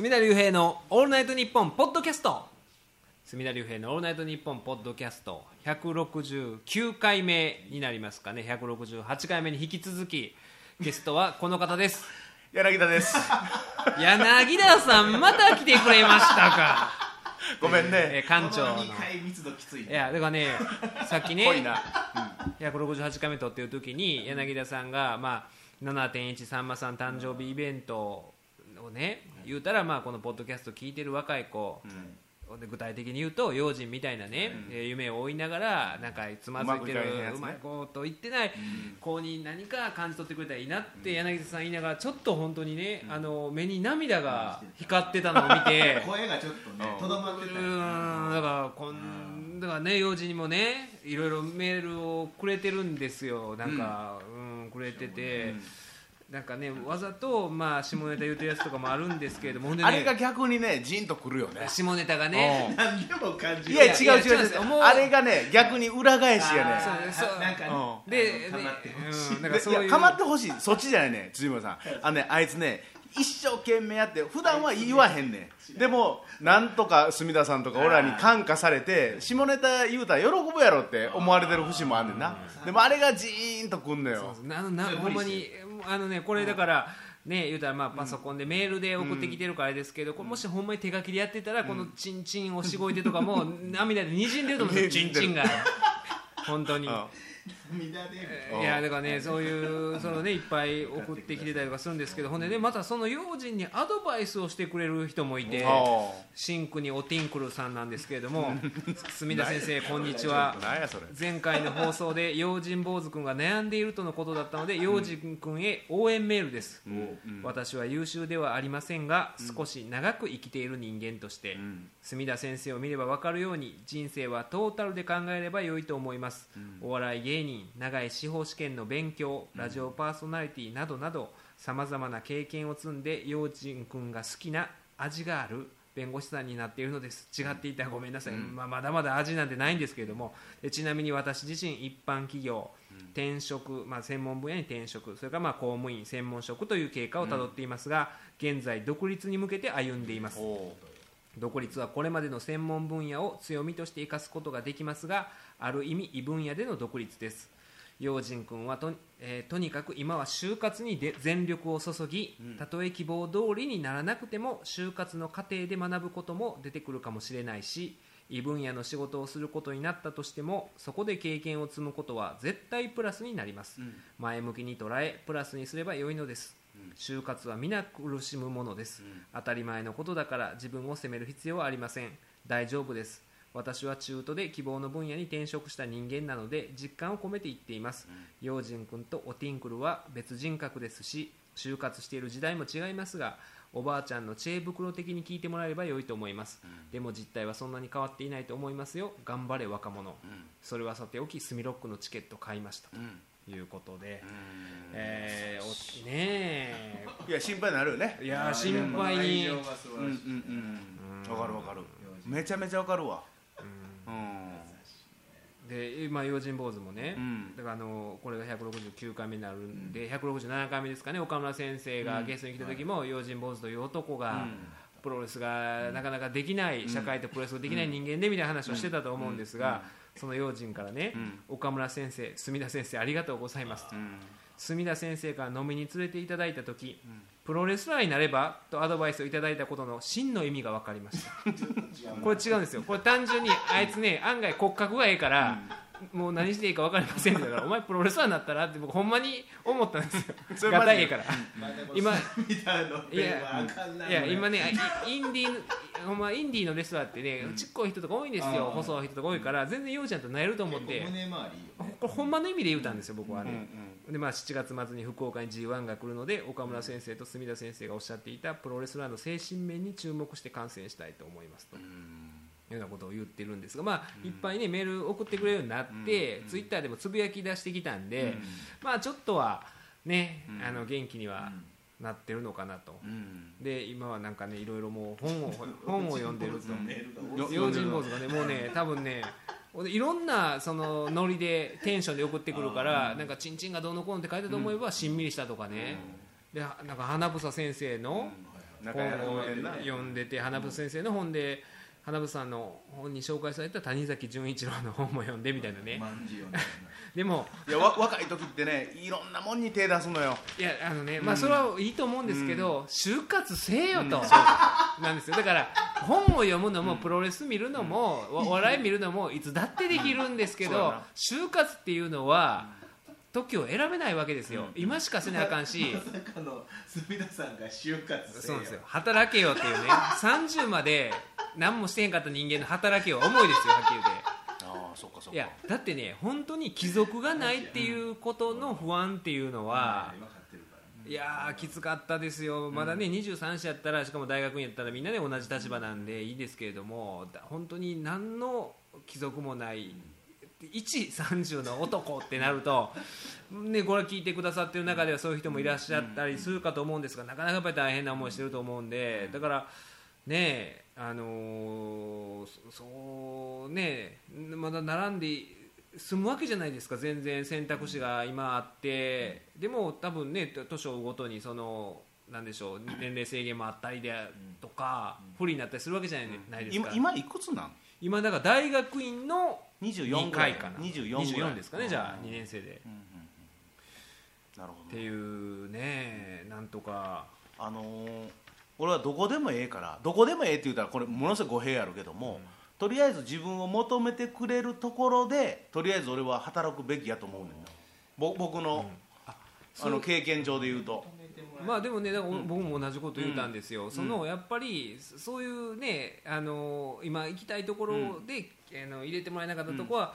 隅田隆平の「オールナイトニッポン」ポッドキャスト。隅田隆平の「オールナイトニッポン」ポッドキャスト。169回目になりますかね。168回目に引き続きゲストはこの方です。柳田です。柳田さんまた来てくれましたか。ごめんえねー館長の。この2回密度きついいやだからねさっきね濃いな。168回目撮ってる時に柳田さんが、まあ、7.1さんまさん誕生日イベントをね言うたら、まあ、このポッドキャスト聞いてる若い子、で具体的に言うと用心みたいなね、えー夢を追いながらなんかつまずいてるうまくいこと言ってない子に何か感じ取ってくれたらいいなって柳田さん言いながらちょっと本当にね、あの目に涙が光ってたのを見て。声がちょっとねうん。とどまってたうーん。だからこんだからね幼児にもねいろいろメールをくれてるんですよ。なんか、うん。くれてて、なんかねわざとまあ下ネタ言うてるやつとかもあるんですけれどもねあれが逆にねジンとくるよね。下ネタがね何でも感じい。やる違う違う違いや違うあれがね逆に裏返しやねそうそう。なんかね。うであの構ってほしい。うん、なんかそうかまってほしい。そっちじゃないね辻村さん。あのねあいつね一生懸命やって普段は言わへんねん。でもなんとか隅田さんとか俺らに感化されて下ネタ言うたら喜ぶやろって思われてる節もあんねんな。でもあれがジーンとくんのよ。ほんまにあのねこれだからね言うたらまあパソコンでメールで送ってきてるからあれですけど、これもしほんまに手書きでやってたら、このチンチン押し声でとかも涙でにじんでると思うんですよ。チンチンが。本当に。いやだからねそういうそのねいっぱい送ってきてたりとかするんですけどほんでねまたその用心にアドバイスをしてくれる人もいてあシンクにおティンクルさんなんですけれども 墨田先生こんにちは。前回の放送で用心坊主君が悩んでいるとのことだったので用心君へ応援メールです、私は優秀ではありませんが少し長く生きている人間として、墨田先生を見れば分かるように人生はトータルで考えれば良いと思います、お笑い芸人長い司法試験の勉強ラジオパーソナリティなどなどさまざまな経験を積んで用心君が好きな味がある弁護士さんになっているのです。違っていたらごめんなさい、まあ、まだまだ味なんてないんですけれども。でちなみに私自身一般企業転職、まあ、専門分野に転職それからまあ公務員専門職という経過をたどっていますが、現在独立に向けて歩んでいます。お独立はこれまでの専門分野を強みとして生かすことができますがある意味異分野での独立です。陽心君はと,、えーとにかく今は就活にで全力を注ぎ、たとえ希望通りにならなくても就活の過程で学ぶことも出てくるかもしれないし異分野の仕事をすることになったとしてもそこで経験を積むことは絶対プラスになります、前向きに捉えプラスにすれば良いのです、就活は皆苦しむものです、当たり前のことだから自分を責める必要はありません。大丈夫です。私は中途で希望の分野に転職した人間なので実感を込めて言っています。陽心君とおティンクルは別人格ですし就活している時代も違いますがおばあちゃんの知恵袋的に聞いてもらえれば良いと思います、でも実態はそんなに変わっていないと思いますよ。頑張れ若者、それはさておきスミロックのチケット買いましたということで、えーおねえ。いや心配になるよね。いやー心配。に愛情が素晴らしいわかるわかる。めちゃめちゃわかるわ。うん。で今用心坊主もね、うん。だからあのこれが169回目になるんで、167回目ですかね岡村先生がゲストに来た時も、用心坊主という男が、プロレスがなかなかできない、社会とプロレスができない人間でみたいな話をしてたと思うんですが、その用心からね、岡村先生墨田先生ありがとうございます。と、墨田先生から飲みに連れていただいた時、プロレスラーになればとアドバイスをいただいたことの真の意味が分かりました これ違うんですよ。これ単純にあいつね案外骨格がええから、もう何していいか分かりませんって言うから お前プロレスラーになったらって僕ほんまに思ったんですよ。それマジガタイええから。今いや今ねイインディーのほんまインディーのレスラーってね、ちっこい人とか多いんですよ。細い人とか多いから全然ようちゃんとなれると思って。これほんまの意味で言うたんですよ僕はね、でまあ、7月末に福岡に g 1が来るので岡村先生と墨田先生がおっしゃっていたプロレスラーの精神面に注目して観戦したいと思いますと。ようなことを言ってるんですが、まあ、いっぱいねメール送ってくれるようになって、ツイッターでもつぶやき出してきたんで、まあちょっとはね、あの元気にはなってるのかなと、で今はなんかねいろいろもう本を 本を読んでると。用心坊主がねもうね多分ねいろんなそのノリでテンションで送ってくるからなんかチンチンがどうのこうのって書いたと思えばしんみりしたとかね。でなんか花房先生の本を読んでて花房先生の本で花房さんの本に紹介された谷崎潤一郎の本も読んでみたいなね。まねでもいやわ若い時ってねいろんなもんに手出すのよ。いやあのね、まあそれはいいと思うんですけど、就活せえよと、なんですよ。だから本を読むのもプロレス見るのも、おお笑い見るのもいつだってできるんですけど就活っていうのは時を選べないわけですよ、今しかせなあかんし。まさかの隅田さんが就活せよ。そうですよ。働けよっていうね。30まで何もしてへんかった人間の働けよ重いですよはっきり言って。ああそっかそっか。いやだってね本当に貴族がないっていうことの不安っていうのは、いやーきつかったですよ、まだね、23歳やったら、しかも大学院やったら、みんなで同じ立場なんでいいですけれども、だ本当に何の貴族もない、一30の男ってなると、ね、これ聞いてくださってる中ではそういう人もいらっしゃったりするかと思うんですが、なかなかやっぱり大変な思いしてると思うんで、だから、ねあのーそそうね、まだ並んで済むわけじゃないですか、全然選択肢が今あって、でも多分ね、年を追うごとにその、なんでしょう、年齢制限もあったりでとか、不利になったりするわけじゃないですか。今今いくつなん？今だから大学院の24 2ぐらい回かな。24ぐらい。ですかねじゃあうん2年生でうんうんうん。なるほど。っていうねなんとか。あのー俺はどこでもええからどこでもええって言ったらこれものすごい語弊あるけども、とりあえず自分を求めてくれるところでとりあえず俺は働くべきやと思うねんな。ぼ僕の,、あの経験上で言うと。まあでもね僕も同じこと言ったんですよ、そのやっぱりそういうねあの今行きたいところで、あの入れてもらえなかったところは、ひ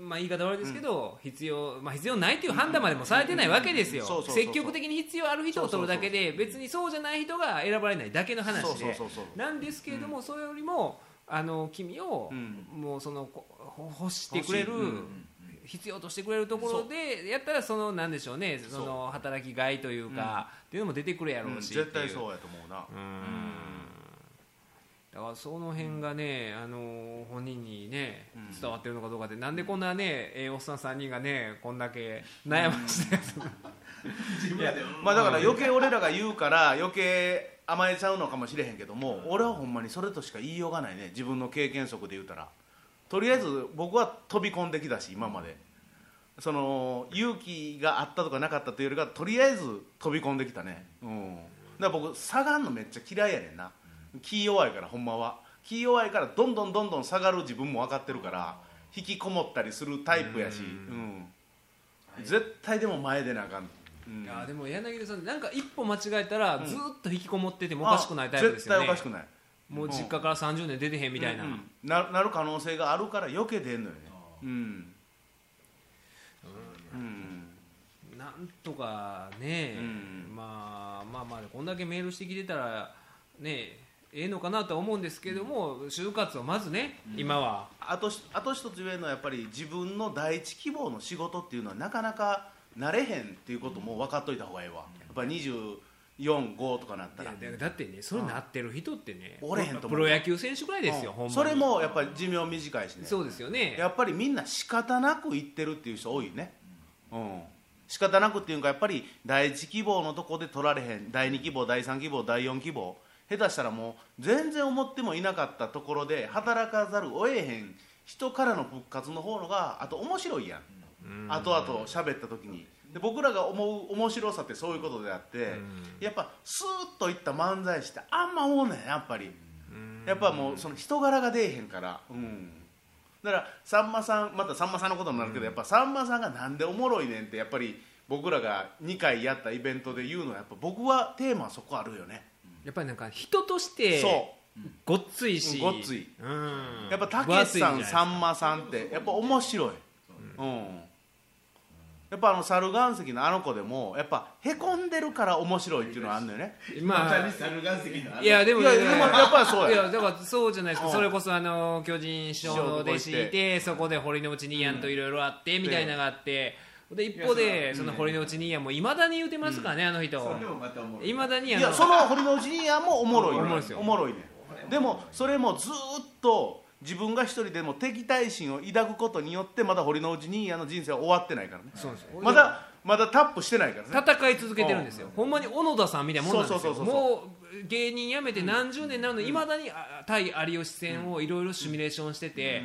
まあ、言い方悪いですけど、必要まあ、必要ないという判断までもされてないわけですよ。積極的に必要ある人を取るだけで別にそうじゃない人が選ばれないだけの話で。なんですけれども、それよりもあの君を、うん。もうそのこ欲してくれる、必要としてくれるところでやったらそのなんでしょうねその働きがいというか、っていうのも出てくるやろうし、絶対そううやと思うな。うんだからその辺がね、あの本人にねうん。伝わってるのかどうかで、なんでこんなね、えーおっさん3人がねこんだけ悩まして、自分らでまあだから余計俺らが言うから余計甘えちゃうのかもしれへんけども俺はほんまにそれとしか言いようがないね。自分の経験則で言うたら。とりあえず僕は飛び込んできたし今まで。その勇気があったとかなかったというよりかとりあえず飛び込んできたね。うん。だから僕下がんのめっちゃ嫌いやねんな気弱いからほんまは。気弱いからどんどんどんどん下がる自分も分かってるから引きこもったりするタイプやし。うん。絶対でも前出なあかん、うん。いやでも柳田さんなんか一歩間違えたらずっと引きこもっててもおかしくないタイプですよね。絶対おかしくない。もう実家から30年出てへんみたいな、うん。ななる可能性があるから余計出んのよね。うん。うん。なんとかね、うん。まあまあまあこんだけメールしてきてたらねええのかなとは思うんですけども、就活をまずね、今は。あとしあと一つ言えるのはやっぱり自分の第一希望の仕事っていうのはなかなかなれへんっていうことも分かっといた方がいいわ。やっぱり245とかなったら。いやだってねそれなってる人ってね、おれへんと思う。プロ野球選手ぐらいですよ、うん。ほんまに。それもやっぱり寿命短いしね。そうですよね。やっぱりみんな仕方なく行ってるっていう人多いね。うん。仕方なくっていうかやっぱり第一希望のとこで取られへん。第二希望第三希望第四希望下手したらもう全然思ってもいなかったところで働かざるを得へん人からの復活の方のがあと面白いやん。後々喋った時に。で僕らが思う面白さってそういうことであってやっぱスーッといった漫才師ってあんま思うねんやっぱり。やっぱもうその人柄が出えへんから。うん。だからさんまさんまたさんまさんのことになるけど、やっぱさんまさんがなんでおもろいねんってやっぱり僕らが2回やったイベントで言うのはやっぱ僕はテーマはそこあるよね、やっぱりなんか人としてそごっついし、うんごっつい。うん。やっぱた分けしさんさんまさんってやっぱ面白い。うん。やっぱあの猿岩石のあの子でもやっぱへこんでるから面白いっていうのはあるんだよね。まあ猿岩石のあのいやでもいやでもやっぱりそうや。いやだからそうじゃないですか、うん。それこそあの巨人師匠の弟子いてそこで堀之内兄やんといろいろあってみたいなのがあってで一方でその堀之内兄やんもいまだに言うてますからね、あの人。それもまた思うい。まだにいやその堀之内やもおもろい。ねおもろいですよ。おもろいね。でもそれもずーっと自分が一人でも敵対心を抱くことによってまだ堀之内兄やの人生は終わってないからね。そうですまだまだタップしてないからね。戦い続けてるんですよ、ほんまに小野田さんみたいなもんなんですよ。もう芸人辞めて何十年なのにいまだにあ対有吉戦をいろいろシミュレーションしてて、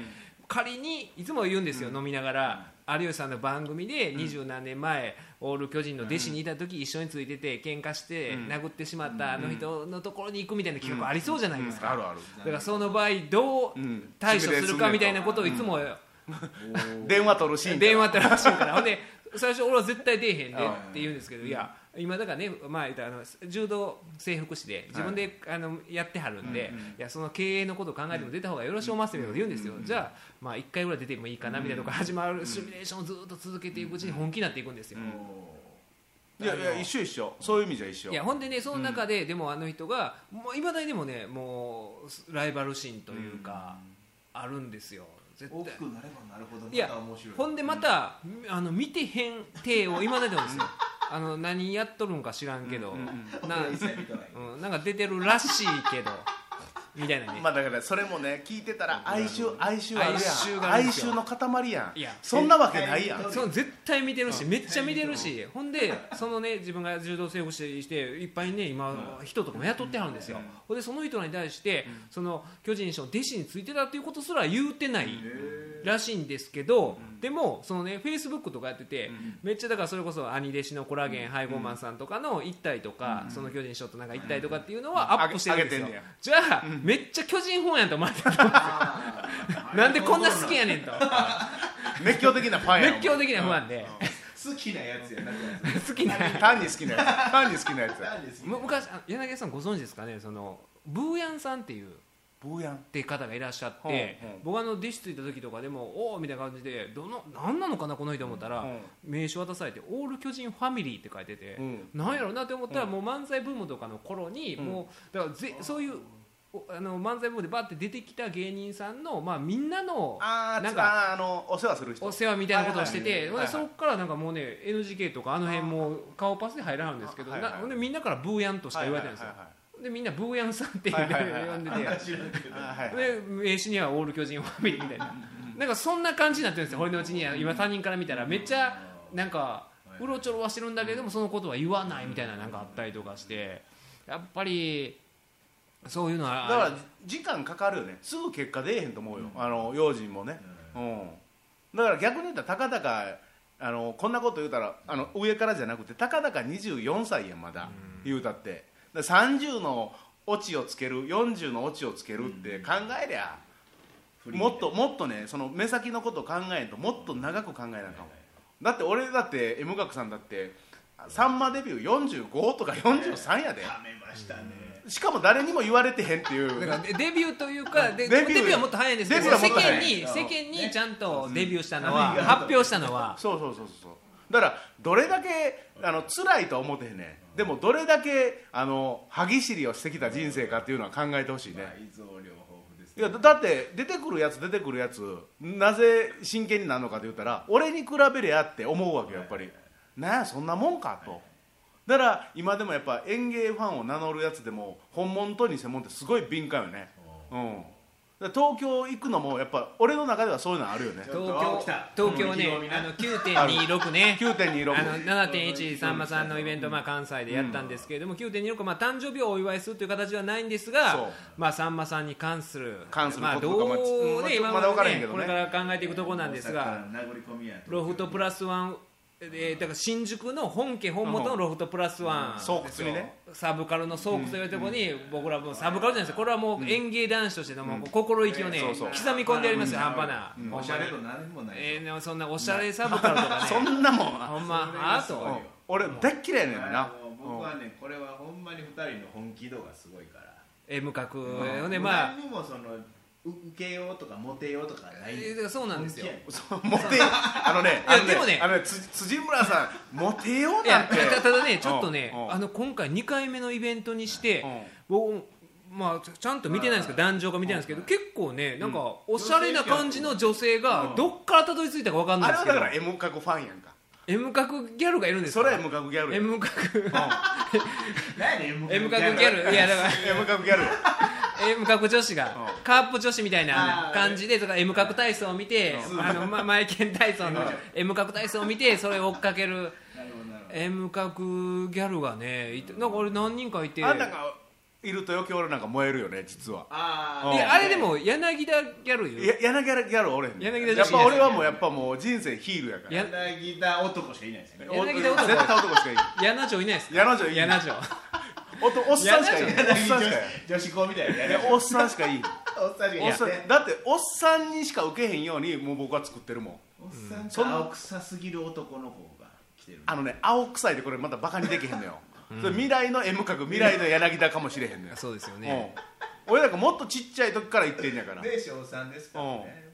仮にいつも言うんですよ、飲みながら有吉さんの番組で二十何年前、オール巨人の弟子にいた時一緒についてて喧嘩して殴ってしまったあの人のところに行くみたいな企画ありそうじゃないですか、あるある。だからその場合どううん。対処するかみたいなことをいつも 電話取るシーン電話ってらしいから。ほんで最初俺は絶対出えへんでって言うんですけどいや今だからね、まあ、あの柔道整復師で自分で、あのやってはるんで、いやその経営のことを考えても出た方がよろしおますみたいなこと言うんですよ、じゃあ、まあ、1回ぐらい出てもいいかなみたいなとこ始まるシミュレーションをずっと続けていくうちに本気になっていくんですよ、いやいや一緒一緒。そういう意味じゃ一緒。いやほんでねその中で、でもあの人がもういまだにでもねもうライバル心というか、あるんですよ絶対。大きくなればなるほどいやまた面白い。ほんでまた、あの見てへん体を今だにもですよ。あの何やっとるんか知らんけど、な 一切見てない。うん、なんか出てるらしいけどみたいなね、まあだからそれもね聞いてたら哀愁哀愁あるやん。哀愁の塊やん。いや。そんなわけないやん。そう絶対見てるしめっちゃ見てるし。ほんでそのね自分が柔道整復師していっぱいね今人とかも雇ってはるんですよ。ほんでその人らに対してその巨人師の弟子についてたっていうことすら言うてないらしいんですけどでもそのねフェイスブックとかやっててめっちゃだからそれこそ兄弟子のコラーゲンハイゴーマンさんとかの一体とかその巨人師匠となんか一体とかっていうのはアップしてるんですよ。じゃあめっちゃ巨人ファンやと思われてるなんでこんな好きやねんと熱狂的なファンやん熱狂的なファンで好きなやつやな好きな単に好きなやつ単に好きなやつ昔あ柳家さんご存知ですかねそのブー。ヤンさんっていうって方がいらっしゃって、僕あの弟子ついた時とかでもおおみたいな感じでどの何なのかなこの人思ったら、うん。名刺渡されて「オール巨人ファミリー」って書いてて、うん。なんやろうなって思ったら、もう漫才ブームとかの頃に、もうだからぜそういうおあの漫才ブームでバッて出てきた芸人さんの、まあ、みんなのなんかあのお世話する人。お世話みたいなことをしてて、そこからなんかもうね NGK とかあの辺もう顔パスで入らはるんですけど、なみんなからブーヤンとしか言われてないんですよ、でみんなブーヤンさんって呼んでて、名刺にはオール巨人ファミリーみたいな。なんかそんな感じになってるんですよ俺のうちには。今他人から見たらめっちゃなんかうろちょろはしてるんだけどもそのことは言わないみたいななんかあったりとかして。やっぱりそういうのはだから時間かかるよね。すぐ結果出えへんと思うよ、あの用心もね、うん。だから逆に言ったらたかだかあのこんなこと言うたらあの上からじゃなくてたかだか24歳やんまだ、言うたって30のオチをつける40のオチをつけるって考えりゃ、もっともっとねその目先のことを考えんともっと長く考えなあかんわだって俺だって M 学さんだってさんまデビュー45とか43やで。やめましたね。しかも誰にも言われてへんっていう。だからデデビューというかでデビュー。デビューはもっと早いんですけど世間に世間にちゃんとデビューしたのはうん。発表したのは。そうそうそうそうだからどれだけあの辛いとは思ってへんねん。でもどれだけあの歯ぎしりをしてきた人生かっていうのは考えてほしいね。いやだだって出てくるやつ出てくるやつなぜ真剣になるのかって言ったら俺に比べりゃって思うわけよやっぱり。なんやそんなもんかと。だから今でもやっぱ演芸ファンを名乗るやつでも本物と偽物ってすごい敏感よね。うん東京行くのもやっぱ俺の中ではそういうのあるよね。東京お来た。東京ねうん。あの9.26ね。9.26あの7.1さんまさんのイベント、まあ、関西でやったんですけれども、9.26、まあ、誕生日をお祝いするという形はないんですが、まあ、さんまさんに関する関するまあ、どうまあね、今まだ分からへんねけどね。これから考えていくところなんですが、大阪の殴り込みやと。ロフトプラスワン、えーだから新宿の本家本元のロフトプラスワン、サブカルの巣窟と言われるところに、僕らもサブカルじゃないですこれはもう演芸男子としてのもう心意気をね、そうそう。刻み込んでやりますよ、半端な。おしゃれと何もない。えーでもそんなおしゃれサブカルとかね。そんなもん。ほんまあと。うん。俺大っ嫌いやねんな。あの僕はねこれはほんまに二人の本気度がすごいから。うんほん。でまあ。何にもそのう受けようとかモテようとかないえーそうなんですよ。そうモテあのねあのでもねあのねつ辻村さんモテようなんて。たただねちょっとねうん。うんあの今回2回目のイベントにしてうん。僕まあちゃんと見てないんですけど男女が見てないんですけど結構ねなんかおしゃれな感じの女性がどっからたどり着いたか分かんないですけど。あれはだから M 角ファンやんか。M 角ギャルがいるんですか？それは M 角ギャルや。M 角何やねん。M 角ギャル。いやだから M 角ギャル。や M 角女子がうん。カープ女子みたいな感じでとか M 角体操を見て あのまマイケン体操の M 角体操を見てそれを追っかける M 角ギャルがねいてなんか俺何人かいて。あんなんかいると余計俺なんか燃えるよね実は。あいやあれでも柳田ギャルいるや柳田ギャル俺柳田やっぱ俺はもうやっぱもう人生ヒールやから。や柳田男しかいないですよね柳田男絶対男しかいない。柳女いないですか？柳女いい。柳女おとおっさんしかいない。おっ柳さんしかいない。女子校みたいなねいやおっさんしかいい。おっさんしかいおっだっておっさんにしか受けへんようにもう僕は作ってるもん。おっさんそんと青臭すぎる男の子が来てる。あのね青臭いでこれまたバカにできへんのよ、それ未来の M 角未来の柳田かもしれへんのよ、そうですようん。ね、俺なんかもっとちっちゃい時から言ってんやから。で小三ですからね。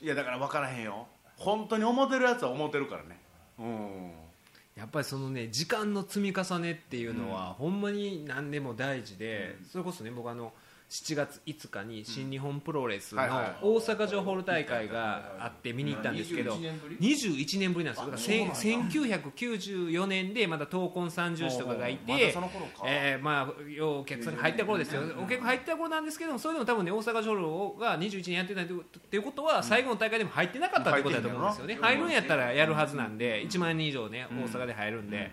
いやだから分からへんよ。本当に思ってるやつは思ってるからね。うんやっぱりそのね時間の積み重ねっていうのは、ほんまに何でも大事で、それこそね僕あの7月5日に新日本プロレスの大阪城ホール大会があって見に行ったんですけど21年ぶり？21年ぶりなんですよ。だからせん1994年でまだ闘魂三重士とかがいてえーまあお客さんが入った頃ですよ。お客入った頃なんですけどそれでも多分ね大阪城が21年やってないっていうことは最後の大会でも入ってなかったってことだと思うんですよね。入るんやったらやるはずなんで1万人以上ね大阪で入るんで。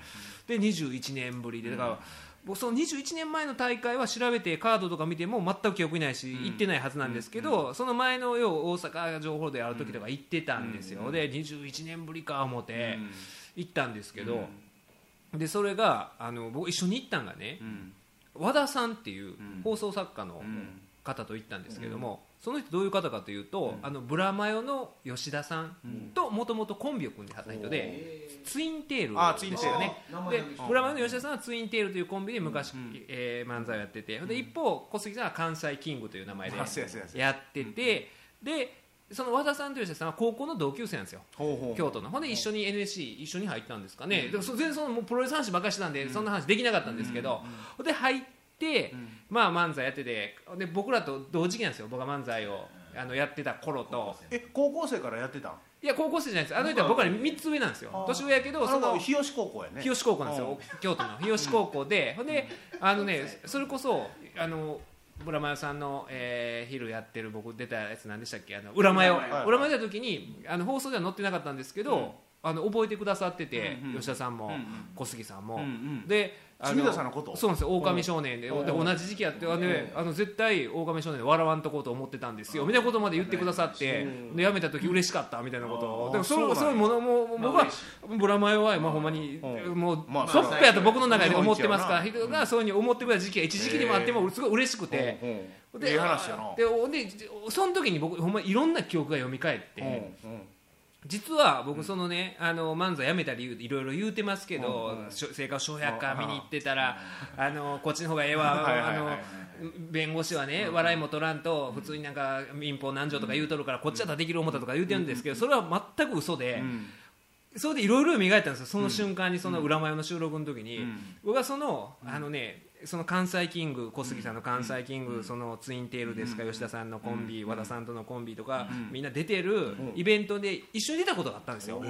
で21年ぶりでだから僕その21年前の大会は調べてカードとか見ても全く記憶にないし行ってないはずなんですけどその前のよう大阪城ホールでやる時とか行ってたんですよ。で21年ぶりか思って行ったんですけどでそれがあの僕一緒に行ったんがねうん。和田さんっていうん。放送作家のん。方と行ったんですけども、その人どういう方かというと、あのブラマヨの吉田さんともともとコンビを組んではった人で、ツインテールでしたよね。でブラマヨの吉田さんはツインテールというコンビで昔、えー漫才をやってて。で一方小杉さんは関西キングという名前でやっててでその和田さんと吉田さんは高校の同級生なんですよ。京都の。ほんで一緒に NSC 一緒に入ったんですかね、でもそ全然そのもうプロレス話ばっかりしてたんで、そんな話できなかったんですけど、で入って、まあ漫才やっててで僕らと同時期なんですよ。僕が漫才をあのやってた頃と。え高校生からやってたん？いや高校生じゃないです。あの人は僕らに3つ上なんですよ。年上やけどその日吉高校やね。日吉高校なんですよ。京都の日吉高校で。ほんであのねそれこそあのブラマヨさんの、えー昼やってる僕出たやつ何でしたっけ？あの裏マヨ裏マヨ裏マヨ出た時にあの放送では載ってなかったんですけど、あの覚えてくださってて、うんうん。吉田さんも、うんうん。小杉さんも、うんうん。であ住田さんのこと？そうなんですよ。狼少年で同じ時期やってあのねあの絶対狼少年で笑わんとこうと思ってたんですよ。みたいなことまで言ってくださってで辞めた時嬉しかったみたいなことを。うんでもそれそうそういうものもう僕はブラマヨはまあほんまにうん。もうまあトップやと僕の中で思ってますから人がそういうふうに思ってくれた時期が一時期でもあってもすごい嬉しくて。でででその時に僕ほんまいろんな記憶が蘇って。うんうん実は僕そのね、あの漫才やめた理由いろいろ言うてますけど、うんうん。生活小百科見に行ってたら、あのこっちの方がええわ、あの弁護士はね、笑いも取らんと普通になんか民法何条とか言うとるから、こっちだったらできる思ったとか言うてるんですけど、それは全く嘘で、うん。それでいろいろ磨いたんですよその瞬間にその裏前の収録の時に、うん。僕はそのあのねその関西キング小杉さんの関西キング、そのツインテールですか、吉田さんのコンビ、和田さんとのコンビとか、みんな出てるイベントで一緒に出たことがあったんですよ、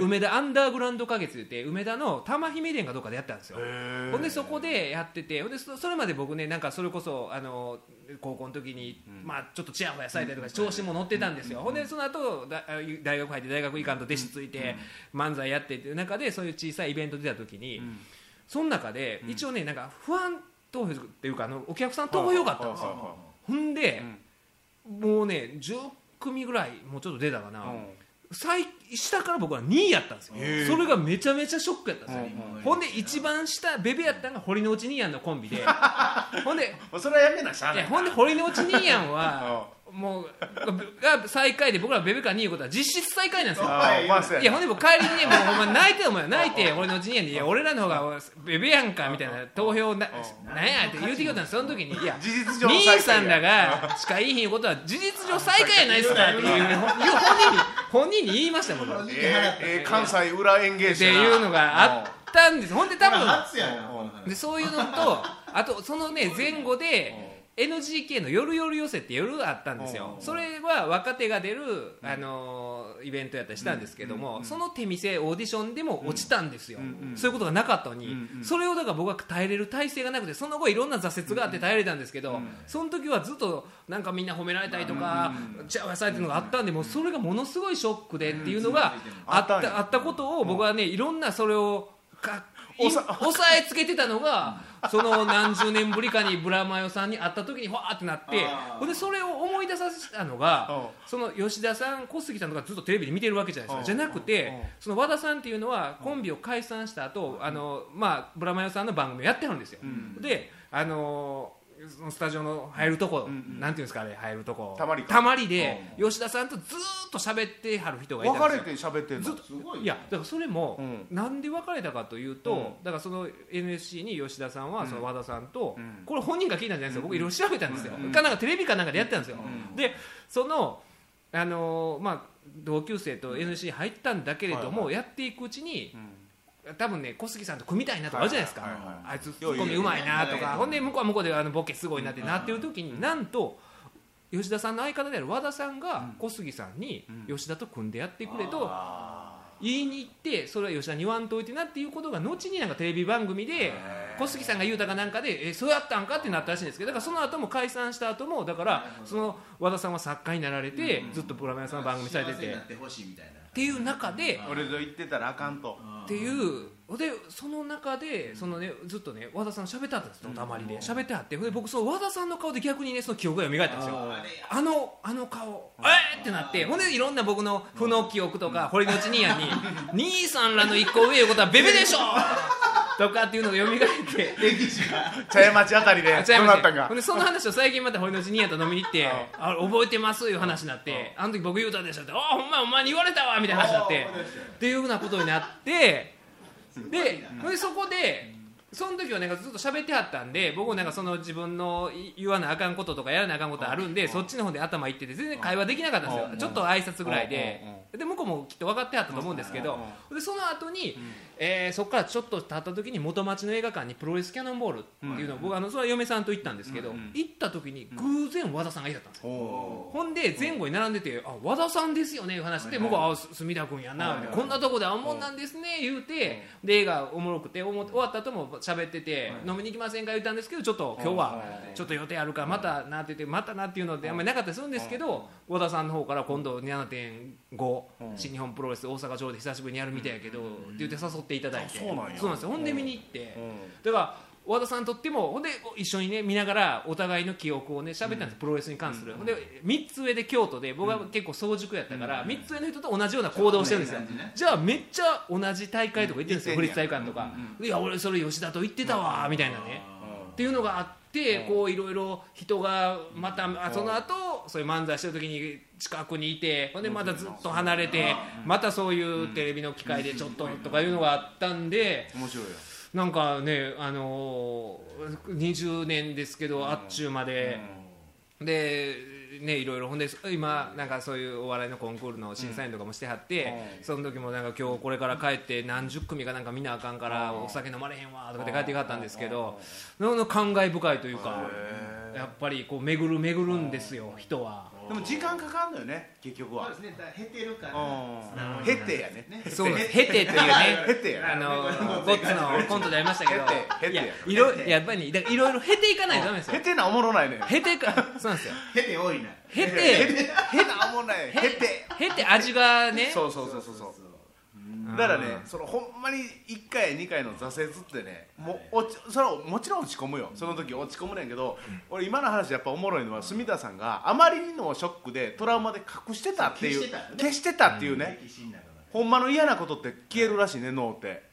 梅田アンダーグラウンド花月って梅田の玉姫殿かどっかでやったんですよ、へほんでそこでやっててほんでそそれまで僕ねなんかそれこそあの高校の時に、まあ、ちょっとちやほやされたりとか調子も乗ってたんですよ、ほんでその後だ大学入って大学行かんと弟子ついて、漫才やってっていう中でそういう小さいイベント出た時に、その中で一応ねなんか不安投票っていうかあのお客さん投票があったんですよ、はほんで、もうね10組ぐらいもうちょっと出たかな、最下から僕は2位やったんですよ。それがめちゃめちゃショックやったんですよ、うんほんで一番下ベベやったのが堀之内兄やんのコンビで。ほんでうんそれはやめなしゃあないほんで堀之内兄や んはもうが最下位で僕らベベか2位いうことは実質最下位なんですよ。ああまあそうやいやほんで僕帰りにねもうほんま泣いてるもんよ泣いて俺のうちにやんでいや俺らの方がベベやんかみたいな投票ななんやって言うてきよったんですその時に。いや事実上の兄最下位さんらがしかいいひんいうことは事実上最下位やないですかっていう 本人に本人に言いましたもんっえ払ったーえー関西裏演芸て師やな。いうのがあったんです。ほんで多分初やな。この話でそういうのとあとそのね前後で NGK の「夜夜寄せ」って夜あったんですよ。うん。それは若手が出る、あのイベントやったりしたんですけども、その手見せオーディションでも落ちたんですよ、そういうことがなかったのに、それをだから僕は耐えれる体制がなくてその後いろんな挫折があって耐えれたんですけど、その時はずっとなんかみんな褒められたりとか、ちやほやされてるのがあったんでもうそれがものすごいショックでっていうのがあった,、あったことを僕はねいろんなそれをかおさ押さえつけてたのがその何十年ぶりかにブラマヨさんに会った時にわーってなってほんでそれを思い出させたのがうん。その吉田さん小杉さんとかずっとテレビで見てるわけじゃないですか。うん。じゃなくうん。てその和田さんっていうのはコンビを解散した後あのまあブラマヨさんの番組をやってはるんですよ。であのそのスタジオの入るとこ、なんていうんですかあれ入るとこ。たまりか。たまりで吉田さんとずーっと喋ってはる人がいたんですよ。別れて喋ってんの？ずっとすごいね。いやだからそれも、うなんで別れたかというと、うん。だからその NSC に吉田さんはその和田さんと、うん。これ本人が聞いたんじゃないですよ、僕いろいろ調べたんですよ、かなんかテレビかなんかでやってたんですよ、でそのあのーまあ同級生と NSC 入ったんだけれども、やっていくうちに多分ね小杉さんと組みたいなとかあるじゃないですか、はいはいはいあいつツッコミうまいなとか、ほんで向こうは向こうであのボケすごいなってなってる時に、なんと吉田さんの相方である和田さんが小杉さんに吉田と組んでやってくれと言いに行ってそれは吉田に言わんといてなっていうことが後になんかテレビ番組で小杉さんが言うたかなんかでえそうやったんかってなったらしいんですけどだからその後も解散した後もだからその和田さんは作家になられてずっとプラマヨさんの番組されてて。っ幸せになってほしいみたいな。ていう中で俺と言ってたらあかんと。っていうでその中でその、ね、ずっとね和田さん喋ってはったんですよたまりで喋ってはって。で僕その和田さんの顔で逆にねその記憶が蘇ったんですよ。あのあの顔えー！ってなって。ほんでいろんな僕の負の記憶とか堀之内兄やんに「兄さんらの一個上いうことはベベでしょ!」とかっていうのが蘇って。歴史が。茶屋町あたりであど違いうまなったんか？ほんでその話を最近また堀之内兄やんと飲みに行って「あ覚えてます」いう話になって「あの時僕言うたでしょ」って「あほんまやお前に言われたわ」みたいな話になってっていうようなことになってでほんでそこでその時はなんかずっと喋ってはったんで僕もなんかその自分のい言わなあかんこととかやらなあかんことあるんでそっちの方で頭いってて全然会話できなかったんですよ。ちょっと挨拶ぐらいで。で向こうもきっと分かってはったと思うんですけどでその後にえーそこからちょっと経った時に元町の映画館にプロレスキャノンボールっていうのを僕あのそれは嫁さんと行ったんですけど行った時に偶然和田さんがいたんですよ。おほんで前後に並んでて「あ和田さんですよね」いう話で向こうはあす隅田君やな」こんなとこであんもんなんですね」言うてで映画おもろくて終わった後も喋ってて「飲みに行きませんか?」言ったんですけどちょっと今日はちょっと予定あるからまたなって言ってまたなっていうのであんまりなかったりするんですけど和田さんの方から今度7.5新日本プロレス大阪城で久しぶりにやるみたいやけどって言って誘っていただいて。あそうなんや。そうなんですよ。ほんで見に行って。うん。だから和田さんにとってもほんで一緒にね見ながらお互いの記憶をね喋ったんです、プロレスに関する、ほんで3つ上で京都で僕は結構早熟やったから、3つ上の人と同じような行動をしてるんですよ、じゃあめっちゃ同じ大会とか行ってるんですよ、うん。府立体育館とか、いや俺それ吉田と行ってたわみたいなね、っていうのがあって、こういろいろ人がまたあその後そういう漫才してる時に近くにいてほんでまたずっと離れてまたそういうテレビの機会でちょっととかいうのがあったんで。面白いよ。なんかね、あのー、20年ですけど、あっちゅうまで、で、ね、いろいろ、ほんで、今、なんかそういうお笑いのコンクールの審査員とかもしてはって、その時もなんか、今日これから帰って、何十組かなんか見なあかんから、お酒飲まれへんわとかで帰ってかったんですけど、なん。か感慨深いというか、やっぱりこう巡る巡るんですよ、人は。でも時間かかんのよね結局は。そうですねだから減ってるから。うん。減ってやね。そうなんです。ヘテっていうね。減ってやあのゴッツのコントでありましたけど、ヘテヘテいやいろいろやっぱりねだからいろいろ経ていかないとダメですよ。減。ってなおもろないね。経てかそうなんですよ。減って多いな。経て変なおもろない。減って経て味がね。そうそうそうそうそうだからねそのほんまに1回や2回の挫折ってねもう落ちそれはもちろん落ち込むよ。その時落ち込むねんけど俺今の話やっぱおもろいのは住田さんがあまりにのショックでトラウマで隠してたっていう消してたよね。消してたっていうね。ほんまの嫌なことって消えるらしいね脳って。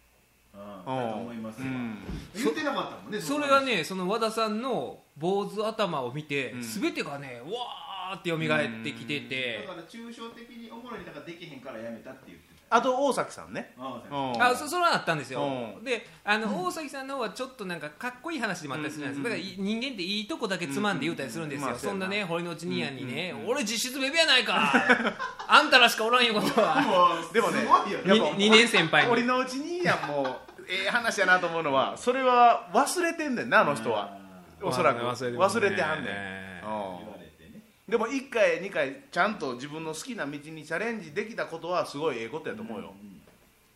うんだと思いますようん。言ってなかったもんねそれがねその和田さんの坊主頭を見てん。すべてがねわーって蘇ってきてて。だ。から抽象的におもろいだからできへんからやめたって言ってあと大崎さんね。たあそそれはあったんですよ、うん。であの、大崎さんの方はちょっとなんかかっこいい話でもあったりするじゃないですか、だからい人間っていいとこだけつまんで言うたりするんですよ、そんなね堀之内兄やんにね、うん俺実質ベベやないか。あんたらしかおらんいうことは。でもねすごいよにやっぱ2年先輩に。俺のうちにやもうええ話やなと思うのはそれは忘れてんねんなあの人は。おそらく。忘れてはんねんでも1回2回ちゃんと自分の好きな道にチャレンジできたことはすごいええことやと思うよ、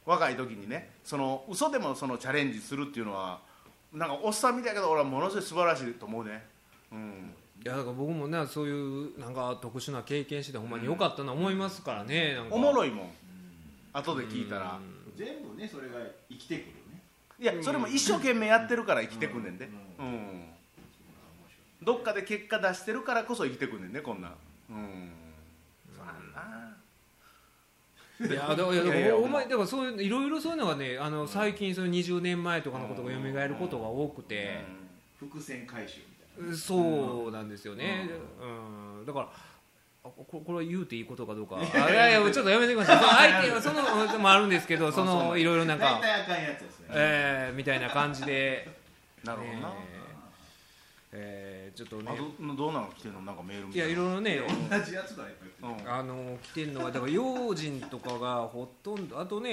若い時にね。その嘘でもそのチャレンジするっていうのはなんかおっさんみたいだけど俺はものすごい素晴らしいと思うね。うん。いやだから僕もねそういうなんか特殊な経験してほんまに良かったな思いますからね、なんか。おもろいもん。後で聞いたら。全部ねそれが生きてくるね。いやそれも一生懸命やってるから生きてくんねんで。ううんどっかで結果出してるからこそ生きてくんねんねこんなん。うん。そうなんな。いやだからいやいやいやお前だからそういういろいろそういうのがねあの最近その20年前とかのことが蘇ることが多くて、伏線回収みたいな。そうなんですよね、うん。だからあここれは言うていいことかどうか。あいやいやちょっとやめてください。その相手はそのもあるんですけどそのい。ろいろなんか大体あかんやつですね。えーみたいな感じで。なるほどな、えーちょっとね。あどどうなの？来てんの？なんかメールみいやたいな。いろいろね同じやつがいっぱい来てるうん。あの来てるのはだから用心とかがほとんどあとね、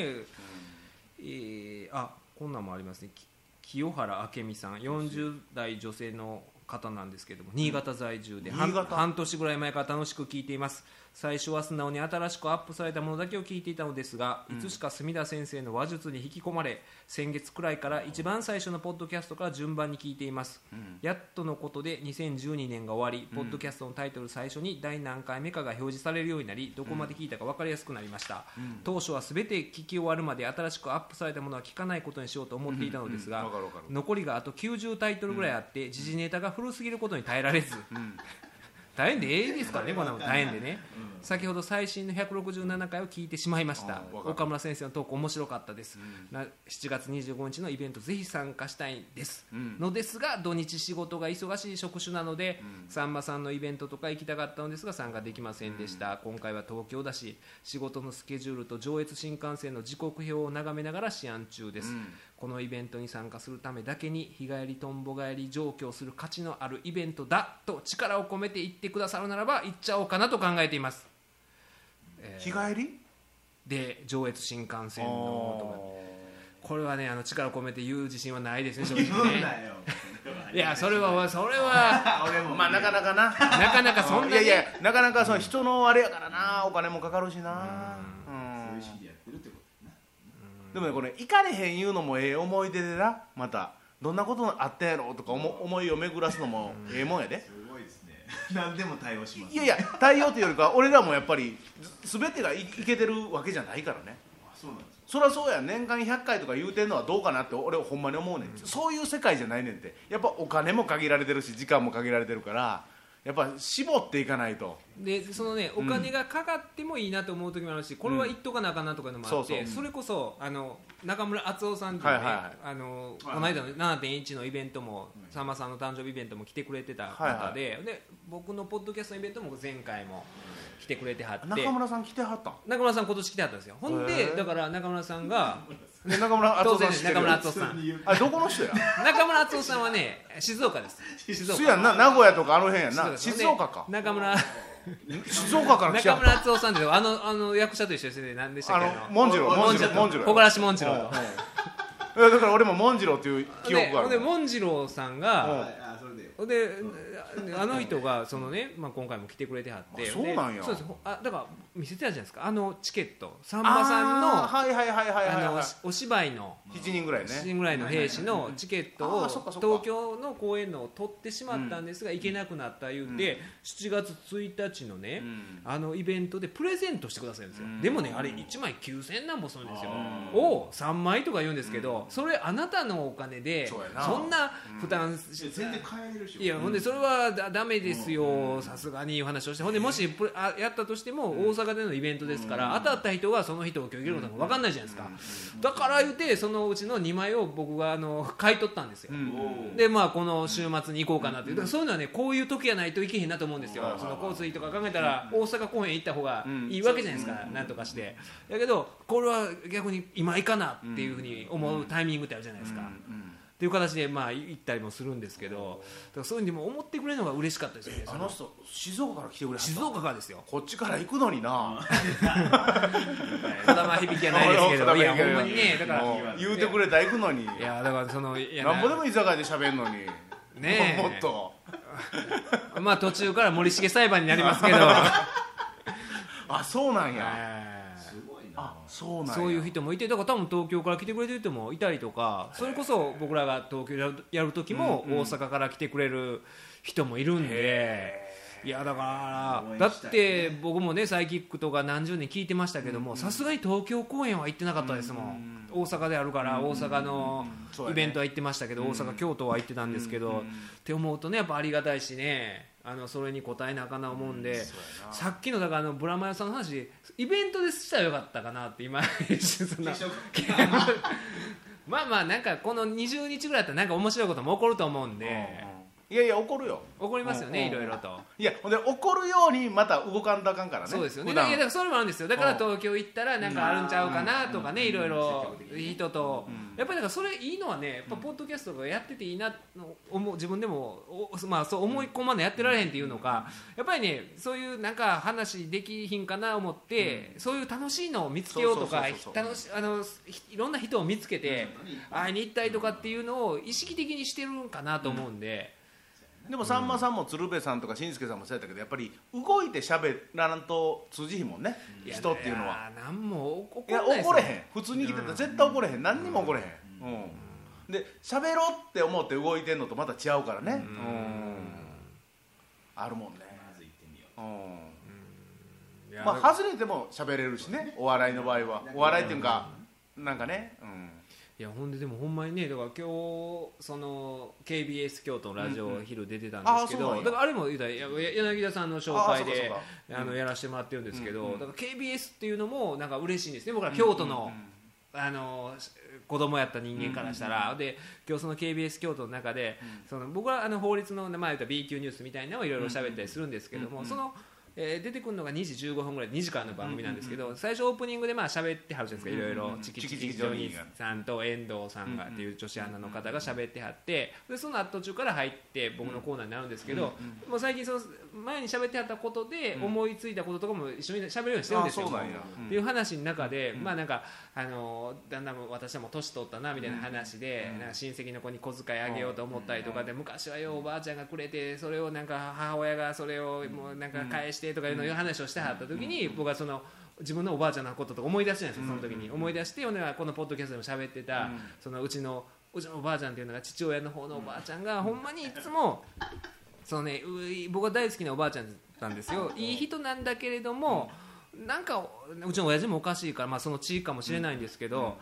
えーあこんなんもありますね。き清原明美さん。40代女性の方なんですけども新潟在住で、半新潟。半年ぐらい前から楽しく聞いています最初は素直に新しくアップされたものだけを聞いていたのですが、いつしか墨田先生の話術に引き込まれ先月くらいから一番最初のポッドキャストから順番に聞いています、やっとのことで2012年が終わり、ポッドキャストのタイトル最初に第何回目かが表示されるようになりどこまで聞いたか分かりやすくなりました、当初は全て聞き終わるまで新しくアップされたものは聞かないことにしようと思っていたのですが、残りがあと90タイトルぐらいあって、時事ネタが古すぎることに耐えられず、大変でええですからねこんなの大変でね、先ほど最新の167回を聞いてしまいました。あーわかる岡村先生のトーク面白かったです、な7月25日のイベントぜひ参加したいです、ん。のですが土日仕事が忙しい職種なので、さんまさんのイベントとか行きたかったのですが参加できませんでした、今回は東京だし仕事のスケジュールと上越新幹線の時刻表を眺めながら思案中です、このイベントに参加するためだけに日帰りとんぼ帰り上京する価値のあるイベントだと力を込めて言ってくださるならば行っちゃおうかなと考えています。日帰り？で上越新幹線のとかあこれはねあの力を込めて言う自信はないですね正言直ね。うなよ。いやそれはそれは 俺も。ーまあなかなかな。なかなかそんな、ね、いやいやなかなかその人のあれやからなお金もかかるしな。うん。そういでもねこれ行かれへん言うのもええ思い出でなまたどんなことあったんやろとか思思いを巡らすのもええもんやで。すごいですね。何でも対応しますいやいや対応というよりか俺らもやっぱり全てがいいけてるわけじゃないからね。あそうなんですそりゃそうや年間100回とか言うてんのはどうかなって俺ほんまに思うねん、そういう世界じゃないねんって。やっぱお金も限られてるし時間も限られてるからやっぱ絞っていかないと。でそのねお金がかかってもいいなと思う時もあるし、これは言っとかなあかんなとかのもあって、それこそあの中村敦夫さんっていうね、あのはい。この間の7.1のイベントも、さんまさんの誕生日イベントも来てくれてた方で,、で僕のポッドキャストのイベントも前回も来てくれてはって。中村さん来てはったん？中村さん今年来てはったんですよ。ほんへでー。だから中村さんが で中村敦当然夫さん中村敦夫さん。あどこの人や？中村敦夫さんはね静岡です。静そうやんな。名古屋とかあの辺やんな静岡か。で中村 静岡から中村敦夫さんってあのあの役者と一緒ですね何でしたっけ？あのモンジローモンジローモンジロー小柄しモンジだから俺もモンジローっていう記憶がある。ででモンジローさんうん。がはいあそれでであの人がそのね、まあ、今回も来てくれてはって。あそうなんや。でそうです。あだから見せてたじゃないですか。あのチケット。さんまさんのあーはいはいはいはいはい。あのはいお芝居の7人ぐらいね。7人ぐらいの兵士のチケットを東京の公演のを取ってしまったんですが行けなくなった言うて7月1日のねうん。あのイベントでプレゼントしてくださるんですよ。うん。でもねあれ1枚9000何本するんですよ。を3枚とか言うんですけどそれあなたのお金でそんな負担し全然変えれるしいやほんでそれはだダメですよ。さすがにいう話をして。ほんでもしプレあやったとしても大阪でのイベントですから当たった人はその人を今日行けることも分かんないじゃないですか。だから言ってそのうちの2枚を僕があの買い取ったんですよ。でまあこの週末に行こうかなって。いうだからそういうのはねこういう時やないといけへんなと思うんですよ。その交通費とか考えたら大阪公演行った方がいいわけじゃないですかなんとかして。だけどこれは逆に今行かなっていうふうに思うタイミングってあるじゃないですかっていう形でまあ行ったりもするんですけどだからそういうふうにも思ってくれるのが嬉しかったですよね。あの人静岡から来てくれ静岡からですよ。こっちから行くのにな。児玉響きはないですけど いやほんまにねだから言うてくれたら行くのに。いやだからそのいやなんぼでも居酒屋で喋んのに。ねえ。もっと。ままあ途中から森重裁判になりますけど。あそうなんやそうそういう人もいてだから多分東京から来てくれてる人もいたりとかそれこそ僕らが東京やるやる時も大阪から来てくれる人もいるんで。いやだからだって僕もねサイキックとか何十年聞いてましたけどもさすがに東京公演は行ってなかったですもん。大阪であるから大阪のイベントは行ってましたけど大阪京都は行ってたんですけどって思うとねやっぱありがたいしねあのそれに応えなあかんな思うんでさっきのだからあのブラマヨさんの話イベントでしたらよかったかなって今 そんな。まあまあなんかこの20日ぐらいだったらなんか面白いことも起こると思うんでいやいや怒るよ。起こりますよねうんいろいろと。いやほんで怒るようにまた動かんとあかんからね。そうですよね。だからそれもあるんですよ。だからうん。東京行ったらなんかあるんちゃうかなとかね、いろいろ人と、やっぱりだからそれいいのはね、やっぱポッドキャストがやってていいなの思う自分でもおまあそう思い込まないやってられへんっていうのか、やっぱりねそういうなんか話できひんかな思って、そういう楽しいのを見つけようとかあのひいろんな人を見つけて会いに行ったりとかっていうのを意識的にしてるんかなと思うんで。でもさんまさんも鶴瓶さんとかしんすけさんもそうやったけどやっぱり動いて喋らんと通じひんもんね。人っていうのは。や何もいや怒れへん。普通に生きてたら絶対怒れへん。何にも怒れへん、うん。で喋ろうって思って動いてんのとまた違うからね、うん。あるもんね、まず行ってみよう。ん。いやまあ外れても喋れるしね。お笑いの場合は。お笑いっていうかなんかね、うんいやほんででもほんまにねだから今日その KBS 京都のラジオ昼出てたんですけど、あそうなんや。だからあれも言うたらや柳田さんの紹介であのやらせてもらってるんですけど、うんうんだから KBS っていうのもなんか嬉しいんですね。僕ら京都の、あの子供やった人間からしたら、で今日その KBS 京都の中で、その僕はあの法律の前言った B 級ニュースみたいなのをいろいろ喋ったりするんですけども、その、えー出てくるのが2時15分ぐらい2時間の番組なんですけど、最初オープニングでまあ喋ってはるじゃないですかいろいろチキチキジョニーさんと遠藤さんがっていう女子アナの方が喋ってはってでその後途中から入って僕のコーナーになるんですけど、もう最近その前に喋ってはったことで思いついたこととかも一緒に喋るようにしてるんですよ。っていう話の中で、まあなんかあのだんだん私はもう年取ったなみたいな話で、なんか親戚の子に小遣いあげようと思ったりとかで、昔はよおばあちゃんがくれてそれをなんか母親がそれをもうなんか返してとかいうの話をしてはった時に、僕はその。自分のおばあちゃんのこととか思い出してないんですよ、その時に。思い出して、ほんでこのポッドキャストでも喋ってた、そのうちのうちのおばあちゃんっていうのが父親の方のおばあちゃんが、ほんまにいつもそのねう僕が大好きなおばあちゃんだったんですよ。いい人なんだけれども、なんかうちの親父もおかしいから、まあ、その地域かもしれないんですけど、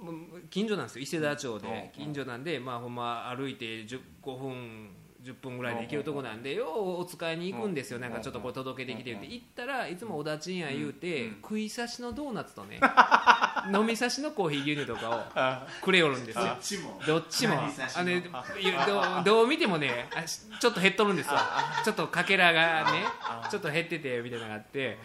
もう近所なんですよ。伊勢田町で。近所なんで、まあ、ほんま歩いて10 5分10分ぐらいで行けるとこなんでようお使いに行くんですよ。なんかちょっとこれ届けてきてって。行ったらいつもおだちんや言うて食い差しのドーナツとね 飲み差しのコーヒー牛乳とかをくれよるんですよ。どっちも。どっちも。あどうどう見てもねちょっと減っとるんですよちょっとかけらがねちょっと減っててみたいなのがあって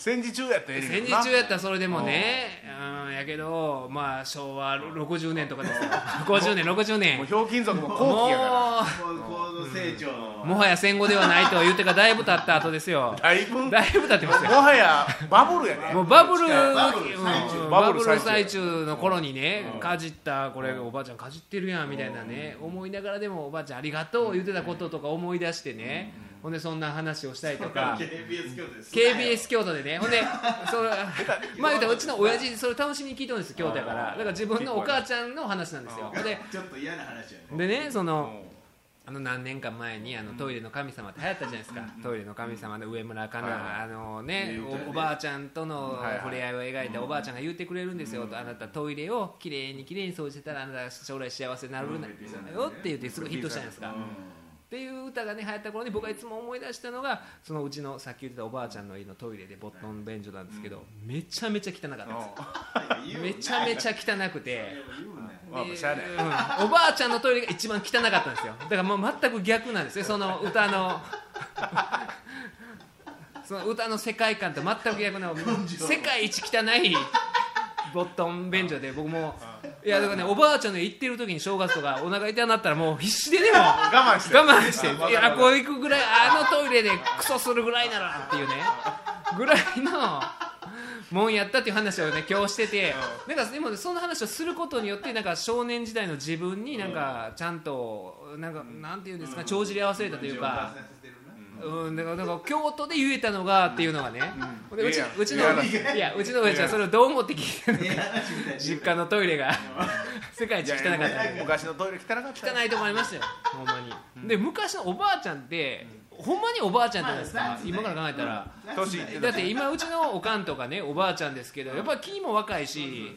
戦時中やったらええねん戦時けどな。中やったらそれでもねうん。やけどまあ昭和60年とかですよ。50年60も年うひょうきん族の後も期やから。高度成長の。うもはや戦後ではないと言ってからだいぶ経った後ですよ。だいぶ？もだいぶ経ってますよ。はやバブルやね。もうバブルバブル最中。うんバブル最中の頃にねかじったこれおばあちゃんかじってるやんみたいなね思いながらでもおばあちゃんありがとう言ってたこととか思い出してねほんでそんな話をしたりとか。KBS 京都です KBS 京都でね。ほんでそれまあ言うたらうちの親父それ楽しみに聞いてるんですよ京都やから。だから自分のお母ちゃんの話なんですよ。ほんでちょっと嫌な話やね。でねそのあの何年か前にあのトイレの神様って流行ったじゃないですか、トイレの神様の上村かな、あのねおおばあちゃんとの触れ合いを描いたおばあちゃんが言ってくれるんですよ、あなたトイレをきれいにきれいに掃除してたらあなた将来幸せになるん。だよって言ってすごいヒットしたじゃないですか、っていう歌がね流行った頃に僕がいつも思い出したのがそのうちのさっき言ってたおばあちゃんの家のトイレでボットン便所なんですけど、めちゃめちゃ汚かったんですよ。めちゃめちゃ汚くて。おばあちゃんのトイレが一番汚かったんですよ。だからもう全く逆なんですよ。その歌のその歌の世界観と全く逆の。世界一汚いボットン便所で僕もいやだからねおばあちゃんの行ってる時に正月とかお腹痛くなったらもう必死ででも我慢して。我慢して。いやこう行くぐらいあのトイレでクソするぐらいならっていうね。ぐらいのもんやったっていう話をね今日してて。なんかでもその話をすることによってなんか少年時代の自分になんかちゃんとなんかなんていうんですか帳尻合わせれたというかうん、だからだから京都で言えたのがっていうのがね、でうちうちのいやうちの親父はそれをどう思って聞いてるのか。実家のトイレが。世界一汚かった昔のトイレ汚かった。よ汚いと思いましたよ。ほんまに、で昔のおばあちゃんってほんまにおばあちゃんじゃないですか、今から考えたら、だって今うちのおかんとかねおばあちゃんですけどやっぱり気も若いし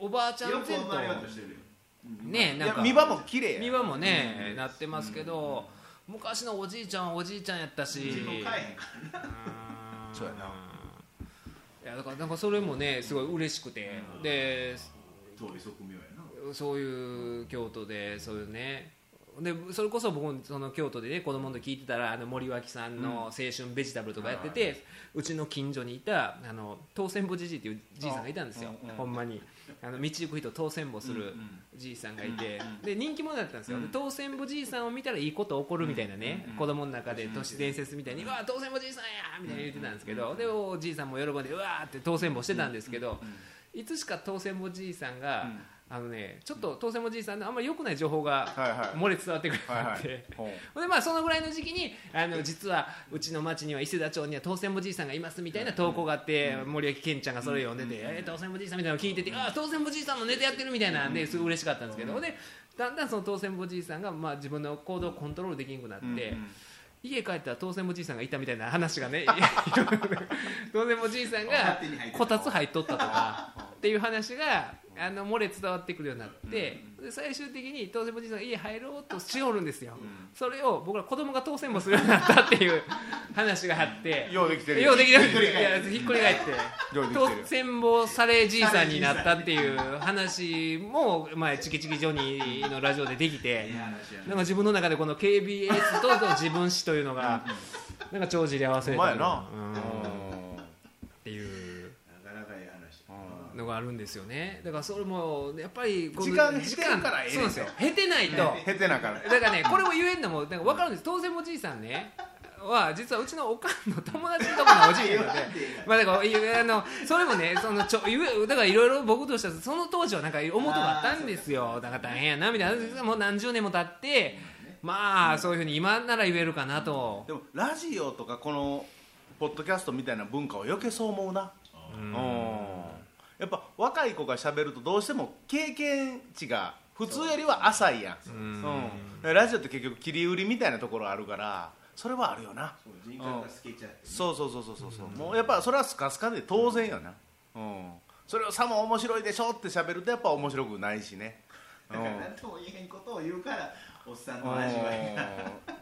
おおばあちゃん前とねいなんか。や見場も綺麗や。見場もね、なってますけど、昔のおじいちゃんはおじいちゃんやったし。自分買えへんからうん。そうやな。いやだからなんかそれもねすごい嬉しくて、で遠い側面やな。そういう京都でそういうね。でそれこそ僕もその京都でね子供の時聞いてたらあの森脇さんの「青春ベジタブル」とかやってて、うちの近所にいたあの当選簿じじいっていうじいさんがいたんですよ、ほんまにあの道行く人当選簿するじいさんがいて、で人気者だったんですよ、で当選簿じいさんを見たらいいこと起こるみたいなね、子供の中で都市伝説みたいに「うわ当選簿じいさんや!」みたいに言ってたんですけど、でおじいさんも喜んで「うわ!」って当選簿してたんですけど、いつしか当選簿じいさんが、あのね、ちょっと当選簿じいさんのあんまり良くない情報が漏れ伝わってくるようにはいはい。なって、ほう。ほんでまあそのぐらいの時期にあの実はうちの町には伊勢田町には当選簿じいさんがいますみたいな投稿があって、森脇健ちゃんがそれを読んでて、えー当選簿じいさんみたいなのを聞いてて、ああ当選簿じいさんのネタやってるみたいなんですごい嬉しかったんですけど、でだんだんその当選簿じいさんがまあ自分の行動をコントロールできなくなって。家帰ったら当選簿じいさんがいたみたいな話がね 当選簿じいさんがこたつ入っとったとかっていう話があの漏れ伝わってくるようになって、で最終的に当選簿じいさんが家入ろうとしおるんですよ、それを僕ら子供が当選簿するようになったっていう話があってようできてる。ようできてる。ひっくり返って。いやひっくり返ってようできてる。当選簿されじいさんになったっていう話も前チキチキジョニーのラジオでできてなんなか自分の中でこの KBS と自分史というのがなんか帳尻合わせれたのがあるんですよね。だからそれもやっぱりこの時間経てるからええそうなんですよ。経てないと。へてなからだからねこれを言えんのもなんか分かるんです当然おじいさんねは実はうちのおかんの友達のとこのおじいさんで まあだからあのそれもねそのちょ言えだからいろいろ僕としてはその当時はなんか思うとがあったんですよ。だから大変やなみたいなもう何十年も経ってまあそういうふうに今なら言えるかなと。でもラジオとかこのポッドキャストみたいな文化を余計そう思うな。うんやっぱ若い子が喋るとどうしても経験値が普通よりは浅いやん。う。ん。ラジオって結局切り売りみたいなところあるからそれはあるよな。そう人格が透けちゃってそうそうそうそうそうそう。もうやっぱそれはスカスカで当然よな。うん。それをさも面白いでしょって喋るとやっぱ面白くないしね。だから何とも言えへんことを言うからおっさんの味わいが。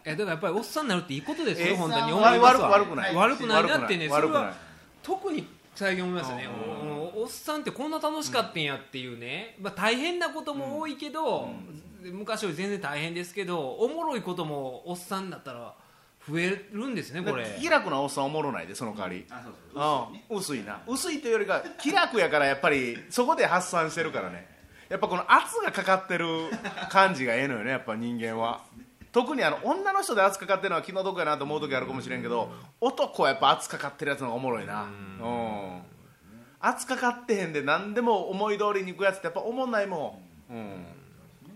えだからやっぱりおっさんになるっていいことですえよ本当に。思悪いますわ。悪くない。悪くないなってねそれは特に最近思いましたね。うんおおっさんってこんな楽しかったんやっていうね、まあ、大変なことも多いけど、昔より全然大変ですけどおもろいこともおっさんだったら増えるんですねこれ。気楽なおっさんおもろないでその代わり。あそうそう。薄いね。うん薄いな。薄いというよりか気楽やからやっぱりそこで発散してるからね。やっぱこの圧がかかってる感じがええのよねやっぱ人間は特にあの女の人で圧かかってるのは気の毒やなと思う時あるかもしれんけど男はやっぱ圧かかってるやつの方がおもろいな。うん。圧かかってへんで何でも思い通りにいくやつってやっぱおもんないもん。うん。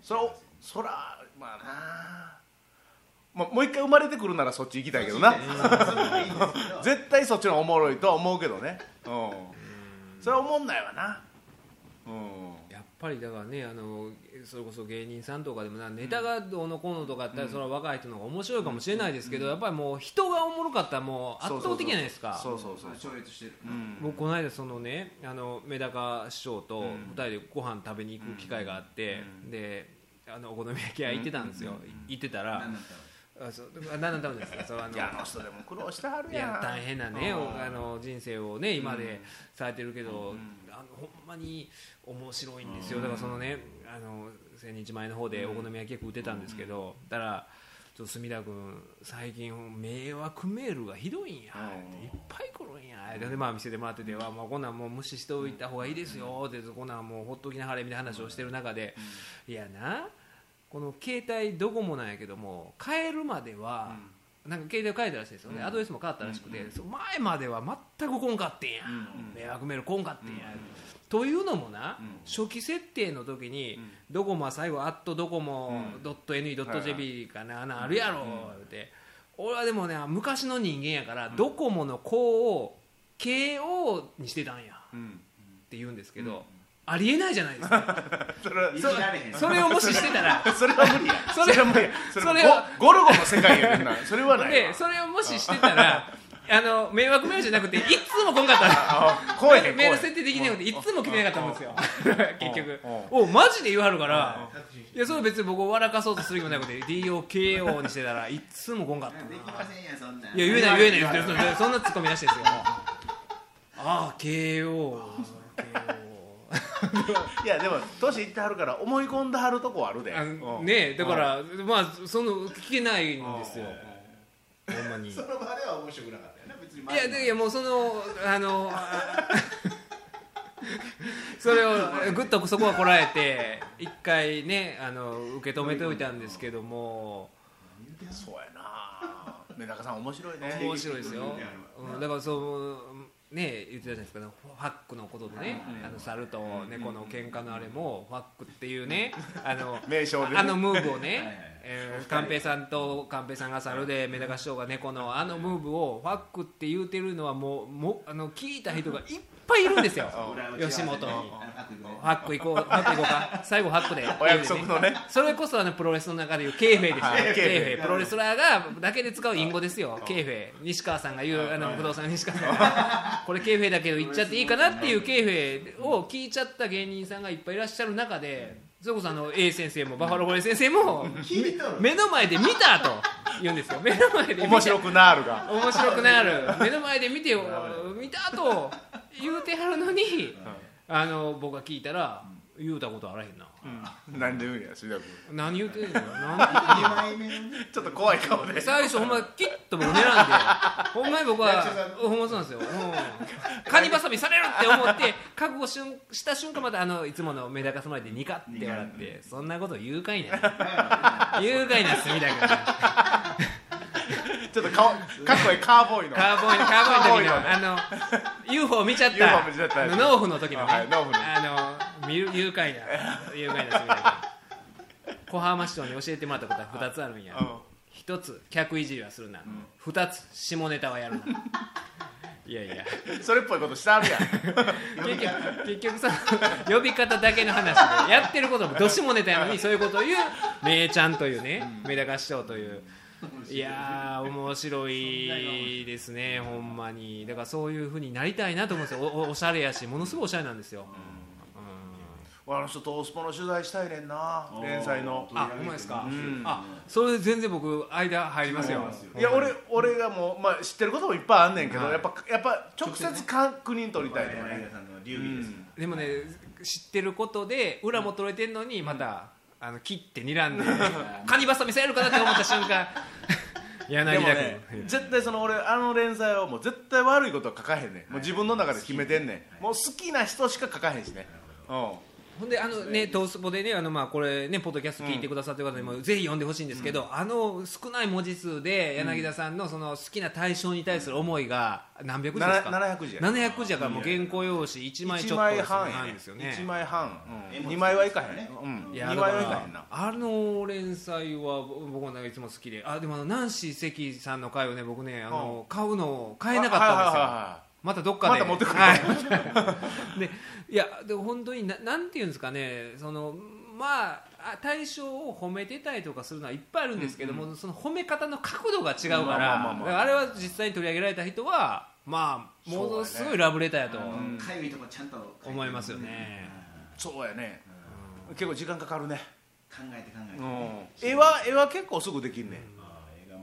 そらそらまあな。もうもう一回生まれてくるならそっち行きたいけどな。絶対そっちのおもろいとは思うけどね。うん。それは思んないわな。うんぱりだからねあのそれこそ芸人さんとかでもなネタがどうのこうのとかって、それは若い人の方が面白いかもしれないですけど、やっぱりもう人がおもろかったらもう圧倒的じゃないですか。そうそうそう超越してる。うん。僕この間そのねあのメダカ師匠とうん。2人でご飯食べに行く機会があって、であのお好み焼き屋行ってたんですよ、行ってたら、何だったの？あそうあ何のためですか？それはあのいやあの人でも苦労してはるいやん。や大変なね、あの人生をね今でされてるけど、んあのほんまに面白いんですよ、だからそのねあの千日前の方でお好み焼き結構売ってたんですけど、だからちょっと墨田君最近迷惑メールがひどいんや、うんいっぱい来るんや、でまあ見せてもらってては、まあ、こんなんもう無視しておいた方がいいですよ。ってこんなんもうほっときなはれみたいな話をしてる中で、いやなこの携帯ドコモなんやけども変えるまでは、なんか携帯変えたらしいですよね、アドレスも変わったらしくて、そう前までは全く来んかってんや、迷惑メール来んかってんや、というのもな、初期設定の時に、ドコモは最後「アットドコモ .ne.jp」かな、あんあるやろって、俺はでもね昔の人間やから、ドコモの「こ」を「KO」にしてたんやうんって言うんですけど、ありえないじゃないですか。それはいじられへん。それをもししてたら。それは無理や。それは無理や。それそれはゴゴルゴの世界やねんな。それはないわ。でそれをもししてたらあの迷惑メールじゃなくていつも来んかったあ来えへんメール設定できないのでいつも来てなかったんですよ。結局。うん。おマジで言わはるからいやそれ別に僕を笑かそうとする気もなくて DOKO にしてたらいつも来んかったできませんやんそんなん。いや言えない言えない言ってるそんなそんなツッコミなしですよ。ああ KO いやでも年いってはるから思い込んではるとこあるで。あうん。ねえだからまあその聞けないんですよ。ほんまに。い その場では面白くなかったよね別に。やでいやもうそのあのあ それをぐっとそこはこらえて一回ねあの受け止めておいたんですけども。そうやな。メダカさん面白いね。面白いですよ、うん、だからそうね言ってたじゃないですかファックのことでね、あの猿と猫の喧嘩のあれもファックっていうねあの 名称あのムーブをねえー寛平さんと寛平さんが猿でメダカ師匠が猫のあのムーブをファックって言うてるのはもうもあの聞いた人がいっぱいいるんですよ。吉本。にあの悪意ねファック行こうファック行こうか。最後ファックで。お約束のね。それこそあのプロレスの中でいうケーフェイですよ、はいケーフェイ。フェイ。プロレスラーがだけで使う隠語ですよ、ケーフェイ。西川さんが言うあの不動産の西川さん。が これケーフェイだけど言っちゃっていいかなっていうケーフェイを聞いちゃった芸人さんがいっぱいいらっしゃる中でそれこそあの A 先生もバッファローホレ先生も目の前で見たと言うんですよ。目の前で面白くなるが。面白くなる。目の前で見てよ見たと言うてはるのにあの僕が聞いたら言うたことあらへんな。何で言うんや杉田君。何言うてんの？なん2枚目のねちょっと怖い顔で。最初ほんまキッと僕狙んで。ほんまに僕はほんまそうなんですよ、うん、カニバサミされるって思って覚悟しゅんした瞬間またあのいつものメダカスマイルでニカって笑ってそんなこと言うかいな。言うかいな隅田君ちょっと顔 かっこいいカーボーイの。カーボーイのカーボーイの時カーボーイの。のあの UFO 見ちゃった。UFO 見ちゃったやつ。農夫の時のね。はい農夫のあの見る誘拐な誘拐な隅田君小浜市長に教えてもらったことは2つあるんや、うん。一つ客いじりはするな、二つ下ネタはやるな。いやいや。それっぽいことしてあるやん。結局結局その呼び方だけの話でやってることもどしもネタやのにそういうことを言うめいちゃんというねメダカ師匠といういやー面白いですねほんまに。だからそういうふうになりたいなと思うんですよ。おおおしゃれやしものすごいおしゃれなんですよ、あの人トースポの取材したいねんな連載の。あほんまですか、ん。あそれ全然僕間入りますよ。いや俺俺がもう、まあ、知ってることもいっぱいあんねんけど、はい。やっぱやっぱ直接確認取りたいとかね。柳田さんの流儀ですでもね知ってることで裏も取れてんのにまた、あの切って睨んで。カニバサミされるかなって思った瞬間。で 柳田もね君絶対その俺あの連載はもう絶対悪いことは書かへんねん。もう自分の中で決めてんねん。もう好きな人しか書かへんしね。うんほんであのね。トースポでねあのまあこれねポッドキャスト聞いてくださってる方にもぜひ読んでほしいんですけど、あの少ない文字数で柳田さんのその好きな対象に対する思いが何百字ですか？な700字や。700字やからもう原稿用紙1枚ちょ1っと枚半や。ね半ですよね。1枚半、うん、絵も2枚はいかへん、ね。うん、いや2だから枚はいかへんな。あの連載は僕はいつも好きで。あでもあのナンシー関さんの回をね僕ねあの、買うのを買えなかったんですよ、またどっかで。また持ってくる。はい、でいやでも本当にななんていうんですかねそのまああ対象を褒めてたりとかするのはいっぱいあるんですけども、その褒め方の角度が違うから,、まあまあまあまあ。だからあれは実際に取り上げられた人はまあものすごいラブレターやとん。かゆいとこちゃんと思いますよね、そうやね、結構時間かかるね、考えて考えうてん、絵は絵は結構すぐできんねん、